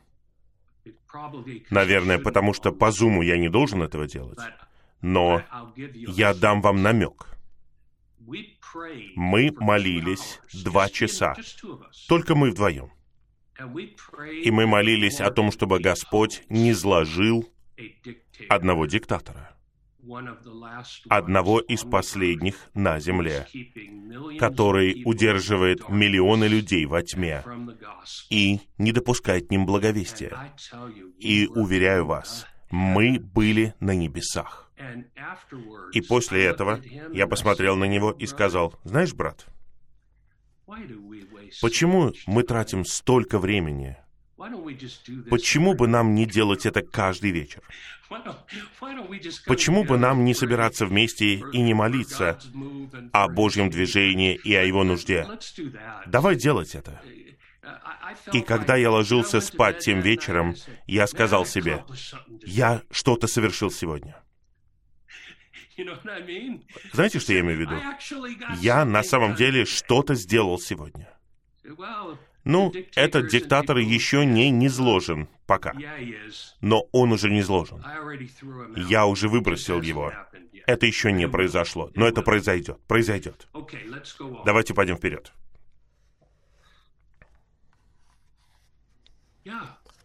[SPEAKER 1] Наверное, потому что по зуму я не должен этого делать. Но я дам вам намек. Мы молились два часа. Только мы вдвоем. И мы молились о том, чтобы Господь не сложил одного диктатора, одного из последних на земле, который удерживает миллионы людей во тьме и не допускает к ним благовестия. И уверяю вас, мы были на небесах. И после этого я посмотрел на него и сказал, знаешь, брат, почему мы тратим столько времени? Почему бы нам не делать это каждый вечер? Почему бы нам не собираться вместе и не молиться о Божьем движении и о Его нужде? Давай делать это. И когда я ложился спать тем вечером, я сказал себе, я что-то совершил сегодня. [laughs] Знаете, что я имею в виду? Я на самом деле что-то сделал сегодня. Ну, этот диктатор еще не низложен пока. Но он уже низложен. Я уже выбросил его. Это еще не произошло. Но это произойдет. Произойдет. Давайте пойдем вперед.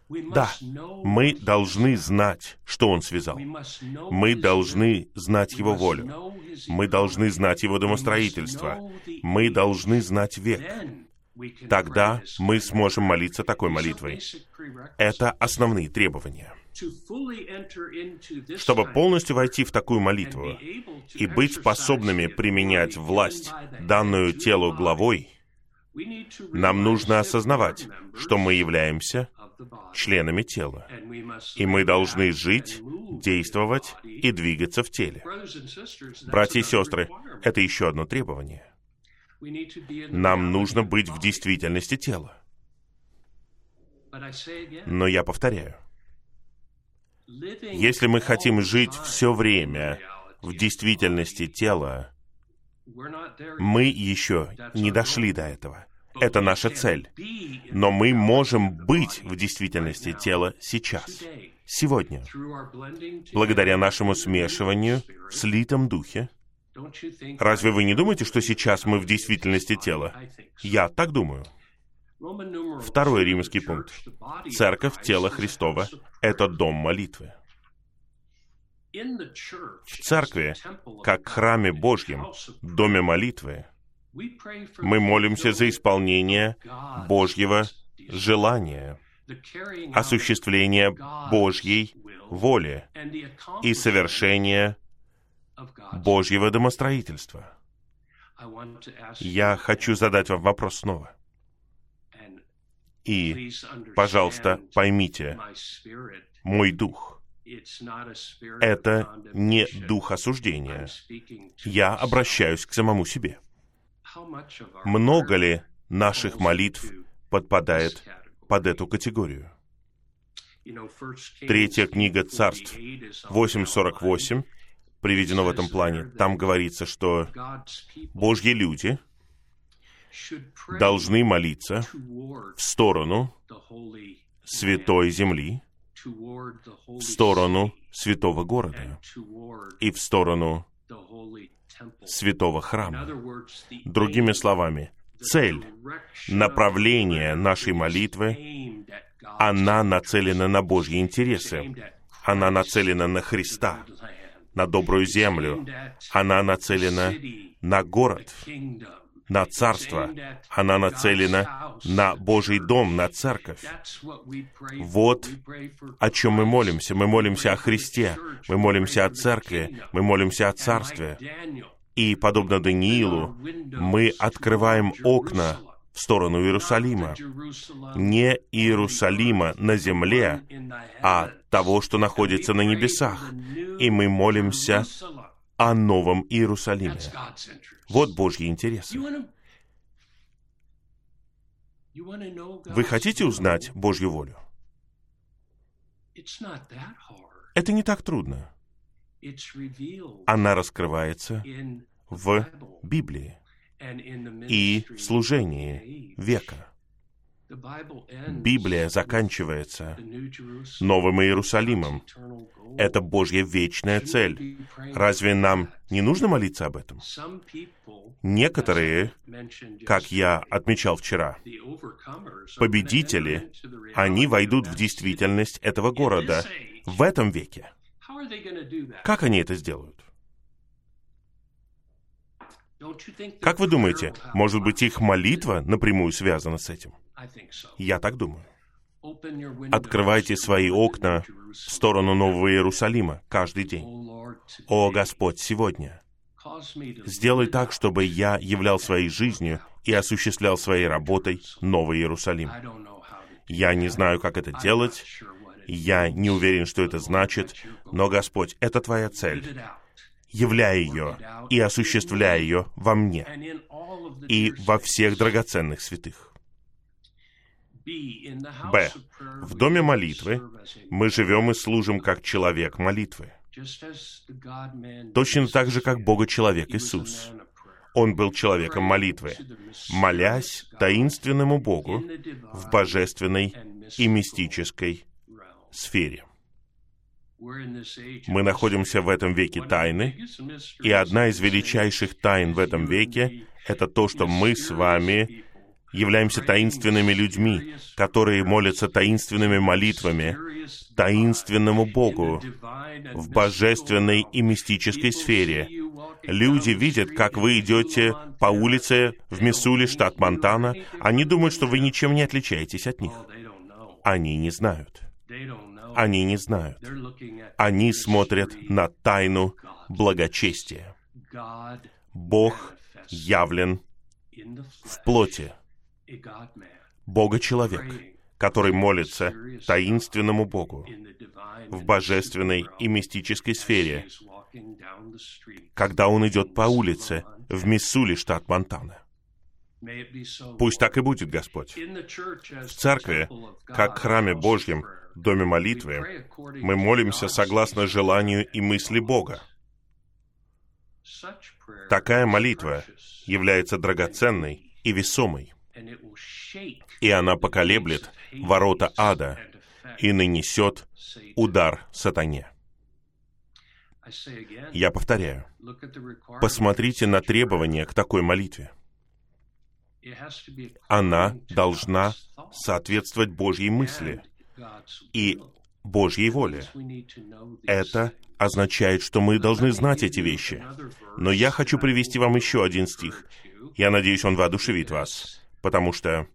[SPEAKER 1] Да, мы должны знать, что Он связал. Мы должны знать Его волю. Мы должны знать Его домостроительство. Мы должны знать век. Тогда мы сможем молиться такой молитвой. Это основные требования. Чтобы полностью войти в такую молитву и быть способными применять власть, данную телу главой, нам нужно осознавать, что мы являемся членами тела. И мы должны жить, действовать и двигаться в теле. Братья и сестры, это еще одно требование. Нам нужно быть в действительности тела. Но я повторяю, если мы хотим жить все время в действительности тела, мы еще не дошли до этого. Это наша цель. Но мы можем быть в действительности тела сейчас, сегодня, благодаря нашему смешиванию в слитом духе. Разве вы не думаете, что сейчас мы в действительности тела? Я так думаю. Второй римский пункт. Церковь тела Христова — это дом молитвы. В церкви, как храме Божьем, доме молитвы, мы молимся за исполнение Божьего желания, осуществление Божьей воли и совершение Божьего домостроительства. Я хочу задать вам вопрос снова. И, пожалуйста, поймите, мой дух — это не дух осуждения. Я обращаюсь к самому себе много ли наших молитв подпадает под эту категорию? Третья книга Царств 8.48 приведено в этом плане. Там говорится, что Божьи люди должны молиться в сторону святой земли, в сторону святого города и в сторону святого храма. Другими словами, цель, направление нашей молитвы, она нацелена на Божьи интересы. Она нацелена на Христа, на добрую землю. Она нацелена на город, на царство. Она нацелена на Божий дом, на церковь. Вот о чем мы молимся. Мы молимся о Христе, мы молимся о церкви, мы молимся о царстве. И, подобно Даниилу, мы открываем окна в сторону Иерусалима. Не Иерусалима на земле, а того, что находится на небесах. И мы молимся о новом Иерусалиме. Вот Божьи интересы. Вы хотите узнать Божью волю? Это не так трудно. Она раскрывается в Библии и в служении века. Библия заканчивается Новым Иерусалимом. Это Божья вечная цель. Разве нам не нужно молиться об этом? Некоторые, как я отмечал вчера, победители, они войдут в действительность этого города в этом веке. Как они это сделают? Как вы думаете, может быть, их молитва напрямую связана с этим? Я так думаю. Открывайте свои окна в сторону Нового Иерусалима каждый день. О Господь, сегодня. Сделай так, чтобы я являл своей жизнью и осуществлял своей работой Новый Иерусалим. Я не знаю, как это делать, я не уверен, что это значит, но, Господь, это Твоя цель. Являй ее и осуществляй ее во мне и во всех драгоценных святых. Б. В доме молитвы мы живем и служим как человек молитвы. Точно так же, как Бога-человек Иисус. Он был человеком молитвы, молясь таинственному Богу в божественной и мистической сфере. Мы находимся в этом веке тайны, и одна из величайших тайн в этом веке — это то, что мы с вами являемся таинственными людьми, которые молятся таинственными молитвами, таинственному Богу в божественной и мистической сфере. Люди видят, как вы идете по улице в Миссули, штат Монтана. Они думают, что вы ничем не отличаетесь от них. Они не знают. Они не знают. Они смотрят на тайну благочестия. Бог явлен в плоти. Бога-человек, который молится таинственному Богу в божественной и мистической сфере, когда он идет по улице в Миссули, штат Монтана. Пусть так и будет, Господь. В церкви, как храме Божьем, доме молитвы, мы молимся согласно желанию и мысли Бога. Такая молитва является драгоценной и весомой, и она поколеблет ворота ада и нанесет удар сатане. Я повторяю, посмотрите на требования к такой молитве. Она должна соответствовать Божьей мысли и Божьей воле. Это означает, что мы должны знать эти вещи. Но я хочу привести вам еще один стих. Я надеюсь, он воодушевит вас, потому что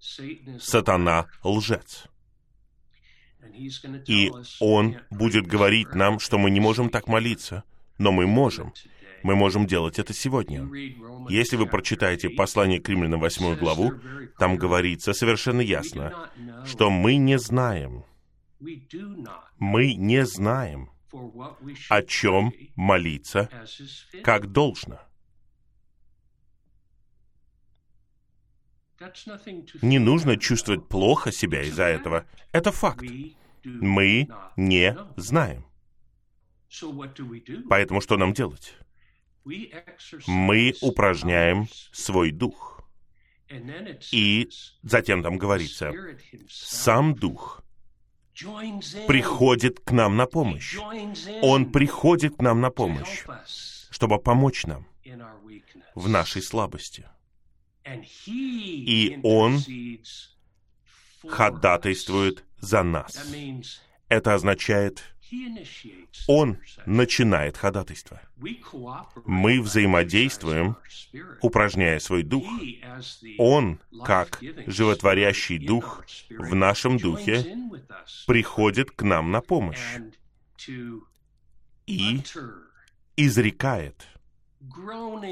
[SPEAKER 1] сатана лжец. И он будет говорить нам, что мы не можем так молиться, но мы можем. Мы можем делать это сегодня. Если вы прочитаете послание к Римлянам 8 главу, там говорится совершенно ясно, что мы не знаем, мы не знаем, о чем молиться, как должно. Не нужно чувствовать плохо себя из-за этого. Это факт. Мы не знаем. Поэтому что нам делать? Мы упражняем свой дух. И затем там говорится, сам дух приходит к нам на помощь. Он приходит к нам на помощь, чтобы помочь нам в нашей слабости. И Он ходатайствует за нас. Это означает, он начинает ходатайство. Мы взаимодействуем, упражняя свой дух. Он, как животворящий дух в нашем духе, приходит к нам на помощь и изрекает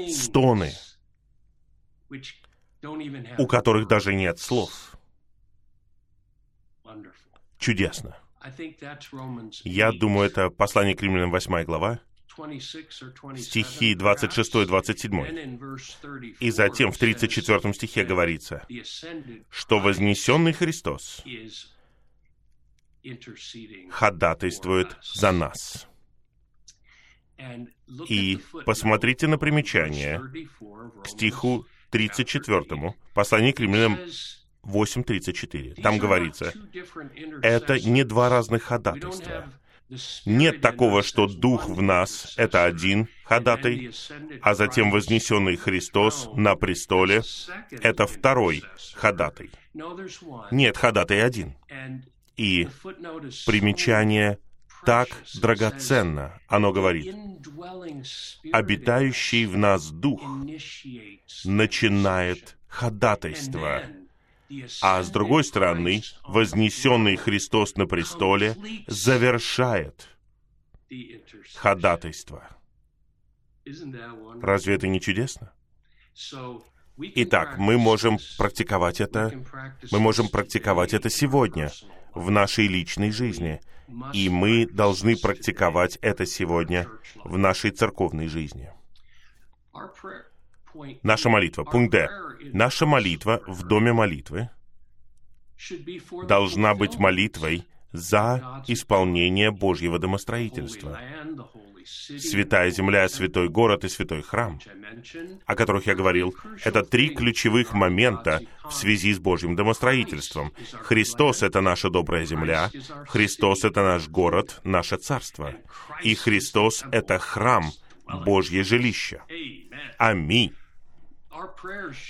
[SPEAKER 1] стоны, у которых даже нет слов. Чудесно. Я думаю, это послание к римлянам 8 глава, стихи 26-27. И затем в 34 стихе говорится, что вознесенный Христос ходатайствует за нас. И посмотрите на примечание к стиху 34, послание к римлянам 8.34. Там говорится, это не два разных ходатайства. Нет такого, что Дух в нас — это один ходатай, а затем вознесенный Христос на престоле — это второй ходатай. Нет, ходатай один. И примечание так драгоценно. Оно говорит, обитающий в нас Дух начинает ходатайство, а с другой стороны, вознесенный Христос на престоле завершает ходатайство. Разве это не чудесно? Итак, мы можем практиковать это, мы можем практиковать это сегодня, в нашей личной жизни, и мы должны практиковать это сегодня в нашей церковной жизни. Наша молитва. Пункт Д. Наша молитва в доме молитвы должна быть молитвой за исполнение Божьего домостроительства. Святая земля, святой город и святой храм, о которых я говорил, это три ключевых момента в связи с Божьим домостроительством. Христос — это наша добрая земля, Христос — это наш город, наше царство, и Христос — это храм, Божье жилище. Аминь.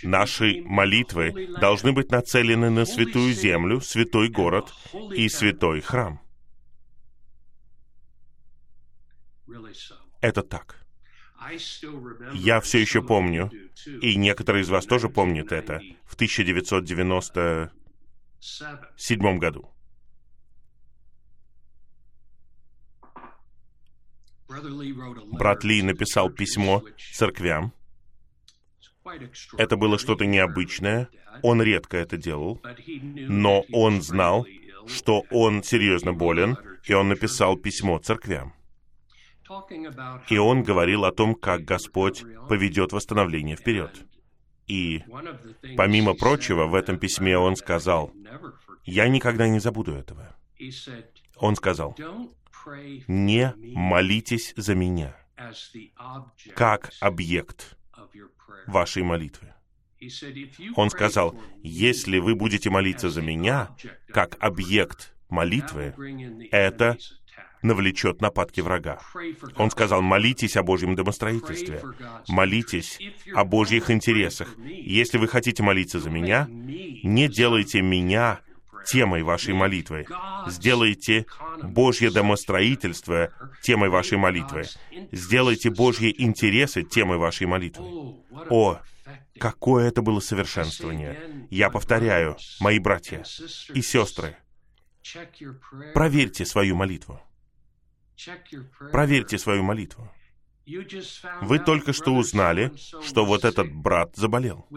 [SPEAKER 1] Наши молитвы должны быть нацелены на святую землю, святой город и святой храм. Это так. Я все еще помню, и некоторые из вас тоже помнят это, в 1997 году. Брат Ли написал письмо церквям. Это было что-то необычное. Он редко это делал, но он знал, что он серьезно болен, и он написал письмо церквям. И он говорил о том, как Господь поведет восстановление вперед. И, помимо прочего, в этом письме он сказал, «Я никогда не забуду этого». Он сказал, «Не молитесь за меня, как объект вашей молитвы». Он сказал, «Если вы будете молиться за меня, как объект молитвы, это навлечет нападки врага. Он сказал, молитесь о Божьем домостроительстве, молитесь о Божьих интересах. Если вы хотите молиться за меня, не делайте меня темой вашей молитвы. Сделайте Божье домостроительство темой вашей молитвы. Сделайте Божьи интересы темой вашей молитвы. О, какое это было совершенствование! Я повторяю, мои братья и сестры, проверьте свою молитву. Проверьте свою молитву. Вы только что узнали, что вот этот брат заболел.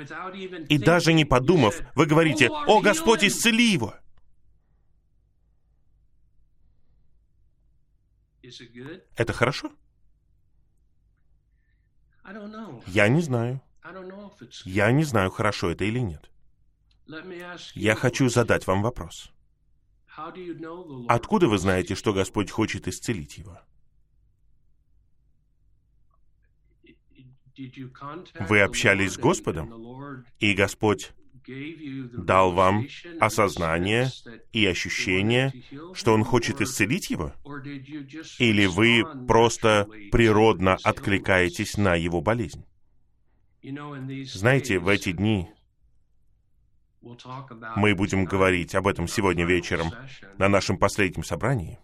[SPEAKER 1] И даже не подумав, вы говорите, «О, Господь, исцели его!» Это хорошо? Я не знаю. Я не знаю, хорошо это или нет. Я хочу задать вам вопрос. Откуда вы знаете, что Господь хочет исцелить его? Вы общались с Господом, и Господь дал вам осознание и ощущение, что Он хочет исцелить его? Или вы просто природно откликаетесь на его болезнь? Знаете, в эти дни мы будем говорить об этом сегодня вечером на нашем последнем собрании.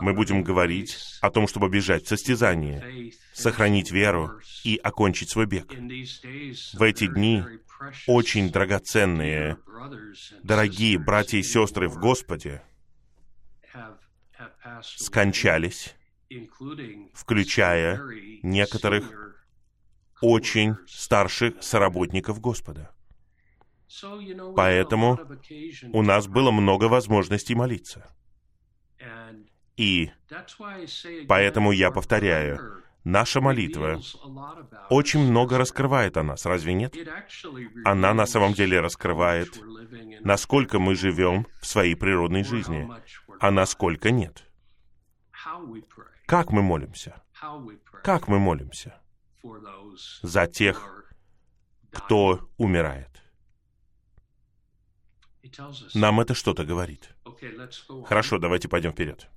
[SPEAKER 1] Мы будем говорить о том, чтобы бежать в состязание, сохранить веру и окончить свой бег. В эти дни очень драгоценные, дорогие братья и сестры в Господе скончались, включая некоторых очень старших соработников Господа. Поэтому у нас было много возможностей молиться. И поэтому я повторяю, наша молитва очень много раскрывает о нас, разве нет? Она на самом деле раскрывает, насколько мы живем в своей природной жизни, а насколько нет. Как мы молимся? Как мы молимся? За тех, кто умирает. Нам это что-то говорит. Хорошо, давайте пойдем вперед.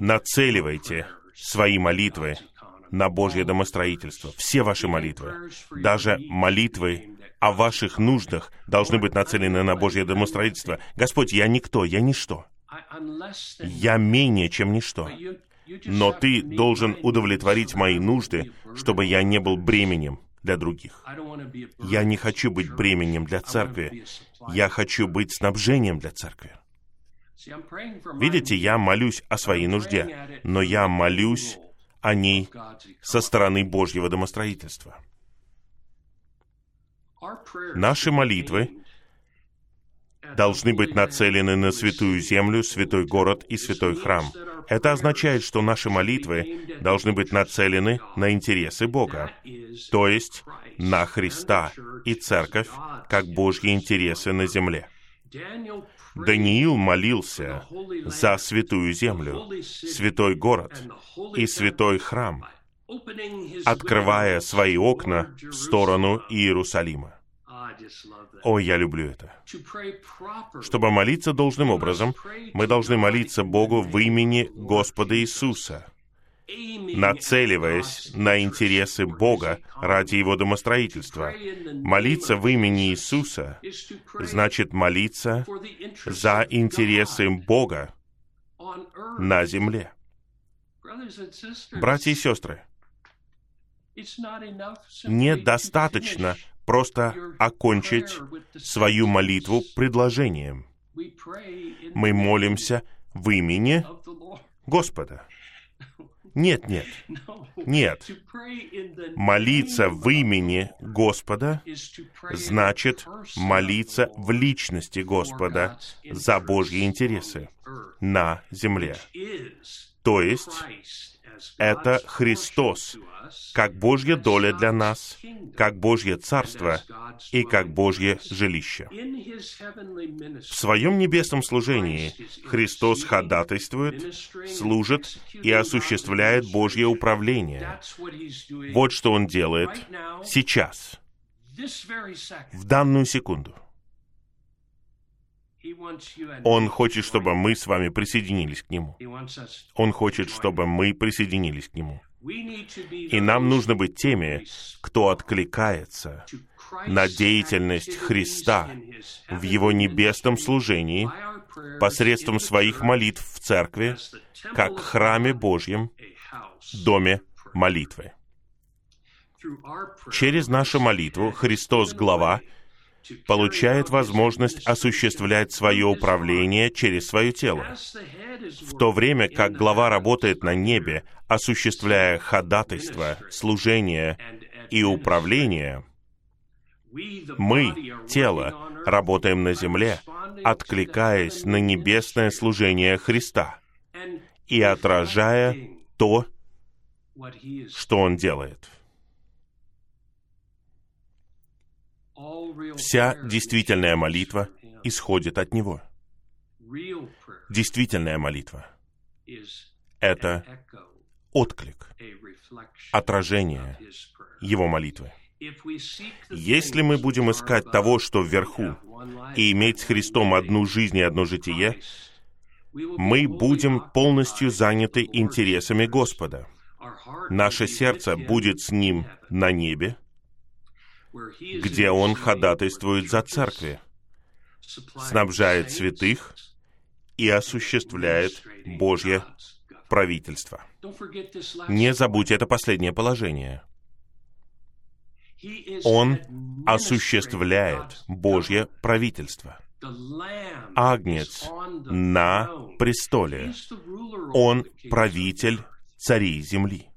[SPEAKER 1] Нацеливайте свои молитвы на Божье домостроительство. Все ваши молитвы, даже молитвы о ваших нуждах должны быть нацелены на Божье домостроительство. Господь, я никто, я ничто. Я менее, чем ничто. Но Ты должен удовлетворить мои нужды, чтобы я не был бременем для других. Я не хочу быть бременем для церкви. Я хочу быть снабжением для церкви. Видите, я молюсь о своей нужде, но я молюсь о ней со стороны Божьего домостроительства. Наши молитвы должны быть нацелены на святую землю, святой город и святой храм. Это означает, что наши молитвы должны быть нацелены на интересы Бога, то есть на Христа и Церковь, как Божьи интересы на земле. Даниил молился за святую землю, святой город и святой храм, открывая свои окна в сторону Иерусалима. О, я люблю это. Чтобы молиться должным образом, мы должны молиться Богу в имени Господа Иисуса, нацеливаясь на интересы Бога ради Его домостроительства. Молиться в имени Иисуса значит молиться за интересы Бога на земле. Братья и сестры, недостаточно просто окончить свою молитву предложением. Мы молимся в имени Господа. Нет, нет, нет. Молиться в имени Господа значит молиться в личности Господа за Божьи интересы на земле. То есть это Христос, как Божья доля для нас, как Божье царство и как Божье жилище. В своем небесном служении Христос ходатайствует, служит и осуществляет Божье управление. Вот что Он делает сейчас, в данную секунду. Он хочет, чтобы мы с вами присоединились к Нему. Он хочет, чтобы мы присоединились к Нему. И нам нужно быть теми, кто откликается на деятельность Христа в Его небесном служении посредством своих молитв в церкви, как храме Божьем, доме молитвы. Через нашу молитву Христос, глава, получает возможность осуществлять свое управление через свое тело. В то время как глава работает на небе, осуществляя ходатайство, служение и управление, мы, тело, работаем на земле, откликаясь на небесное служение Христа и отражая то, что Он делает. Вся действительная молитва исходит от Него. Действительная молитва — это отклик, отражение Его молитвы. Если мы будем искать того, что вверху, и иметь с Христом одну жизнь и одно житие, мы будем полностью заняты интересами Господа. Наше сердце будет с Ним на небе, где Он ходатайствует за церкви, снабжает святых и осуществляет Божье правительство. Не забудьте это последнее положение. Он осуществляет Божье правительство. Агнец на престоле. Он правитель царей земли.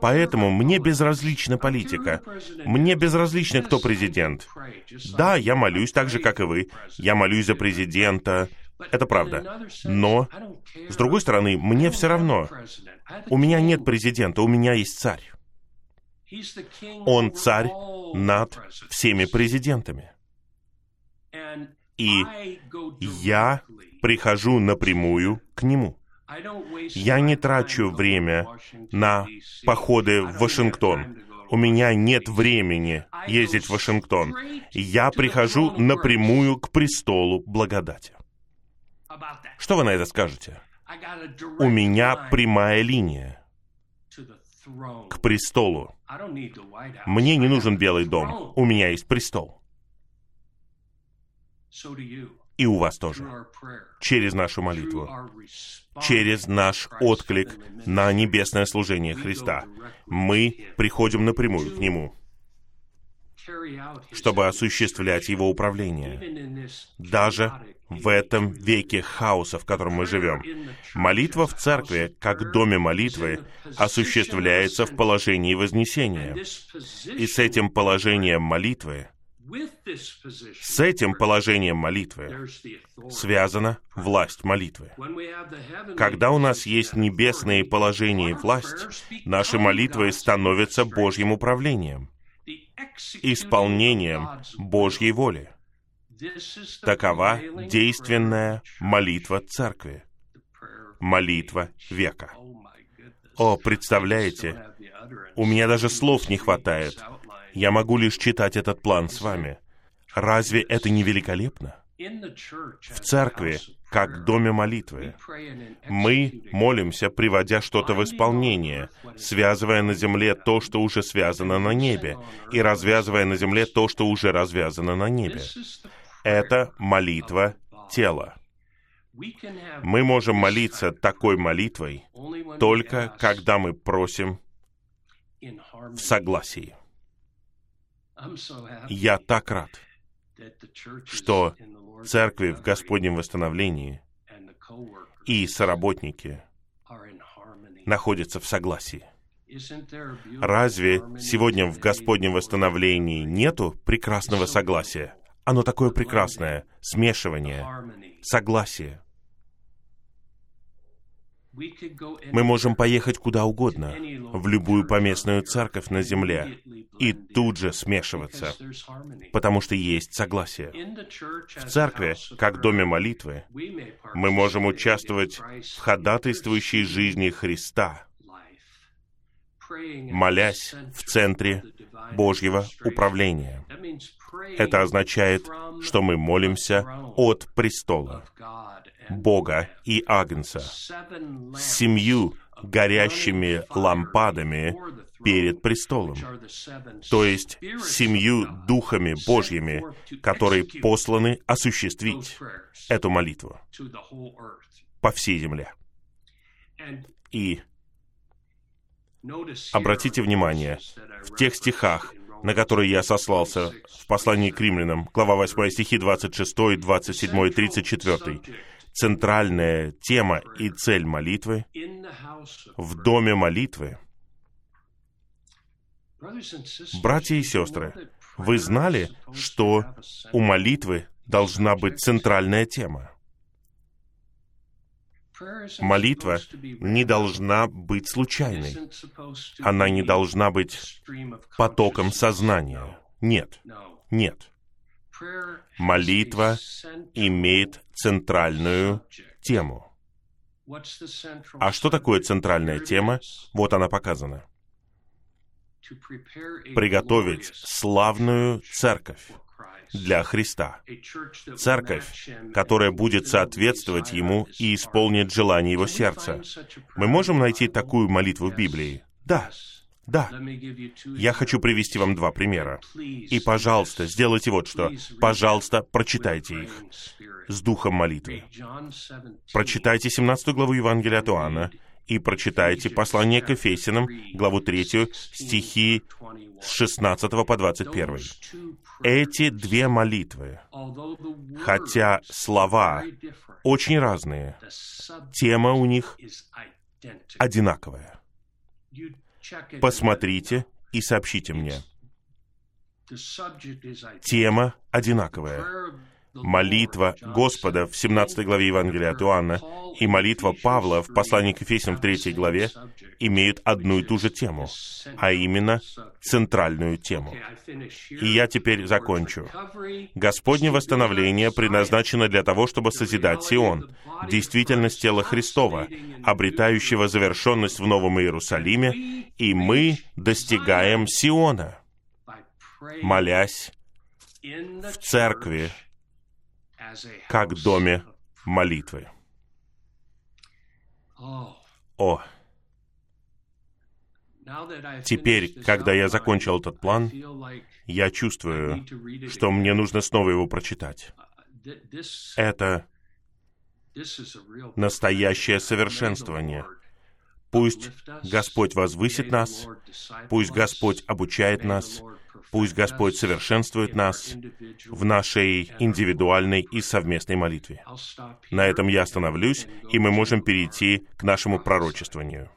[SPEAKER 1] Поэтому мне безразлична политика. Мне безразлично, кто президент. Да, я молюсь так же, как и вы. Я молюсь за президента. Это правда. Но, с другой стороны, мне все равно. У меня нет президента, у меня есть царь. Он царь над всеми президентами. И я прихожу напрямую к нему. Я не трачу время на походы в Вашингтон. У меня нет времени ездить в Вашингтон. Я прихожу напрямую к престолу благодати. Что вы на это скажете? У меня прямая линия к престолу. Мне не нужен Белый дом. У меня есть престол. И у вас тоже. Через нашу молитву. Через наш отклик на небесное служение Христа. Мы приходим напрямую к Нему чтобы осуществлять Его управление. Даже в этом веке хаоса, в котором мы живем. Молитва в церкви, как доме молитвы, осуществляется в положении вознесения. И с этим положением молитвы с этим положением молитвы связана власть молитвы. Когда у нас есть небесные положения и власть, наши молитвы становятся Божьим управлением, исполнением Божьей воли. Такова действенная молитва церкви, молитва века. О, представляете, у меня даже слов не хватает я могу лишь читать этот план с вами. Разве это не великолепно? В церкви, как в доме молитвы, мы молимся, приводя что-то в исполнение, связывая на земле то, что уже связано на небе, и развязывая на земле то, что уже развязано на небе. Это молитва тела. Мы можем молиться такой молитвой только когда мы просим в согласии. Я так рад, что церкви в Господнем восстановлении и соработники находятся в согласии. Разве сегодня в Господнем восстановлении нету прекрасного согласия? Оно такое прекрасное, смешивание, согласие. Мы можем поехать куда угодно, в любую поместную церковь на земле, и тут же смешиваться, потому что есть согласие. В церкви, как в доме молитвы, мы можем участвовать в ходатайствующей жизни Христа, молясь в центре Божьего управления. Это означает, что мы молимся от престола Бога и Агнца семью горящими лампадами перед престолом, то есть семью духами Божьими, которые посланы осуществить эту молитву по всей земле. И обратите внимание, в тех стихах, на которые я сослался в послании к римлянам, глава 8 стихи 26, 27 и 34, центральная тема и цель молитвы в доме молитвы. Братья и сестры, вы знали, что у молитвы должна быть центральная тема? Молитва не должна быть случайной. Она не должна быть потоком сознания. Нет, нет. Молитва имеет центральную тему. А что такое центральная тема? Вот она показана. Приготовить славную церковь для Христа. Церковь, которая будет соответствовать Ему и исполнит желание Его сердца. Мы можем найти такую молитву в Библии? Да. Да, я хочу привести вам два примера. И, пожалуйста, сделайте вот что. Пожалуйста, прочитайте их с духом молитвы. Прочитайте 17 главу Евангелия от Иоанна и прочитайте послание к Ефесянам, главу 3, стихи с 16 по 21. Эти две молитвы, хотя слова очень разные, тема у них одинаковая. Посмотрите и сообщите мне. Тема одинаковая. Молитва Господа в 17 главе Евангелия от Иоанна и молитва Павла в послании к Ефесям в 3 главе имеют одну и ту же тему, а именно центральную тему. И я теперь закончу. Господне восстановление предназначено для того, чтобы созидать Сион, действительность тела Христова, обретающего завершенность в Новом Иерусалиме, и мы достигаем Сиона, молясь в церкви, как доме молитвы. О, теперь, когда я закончил этот план, я чувствую, что мне нужно снова его прочитать. Это настоящее совершенствование. Пусть Господь возвысит нас, пусть Господь обучает нас, Пусть Господь совершенствует нас в нашей индивидуальной и совместной молитве. На этом я остановлюсь, и мы можем перейти к нашему пророчествованию.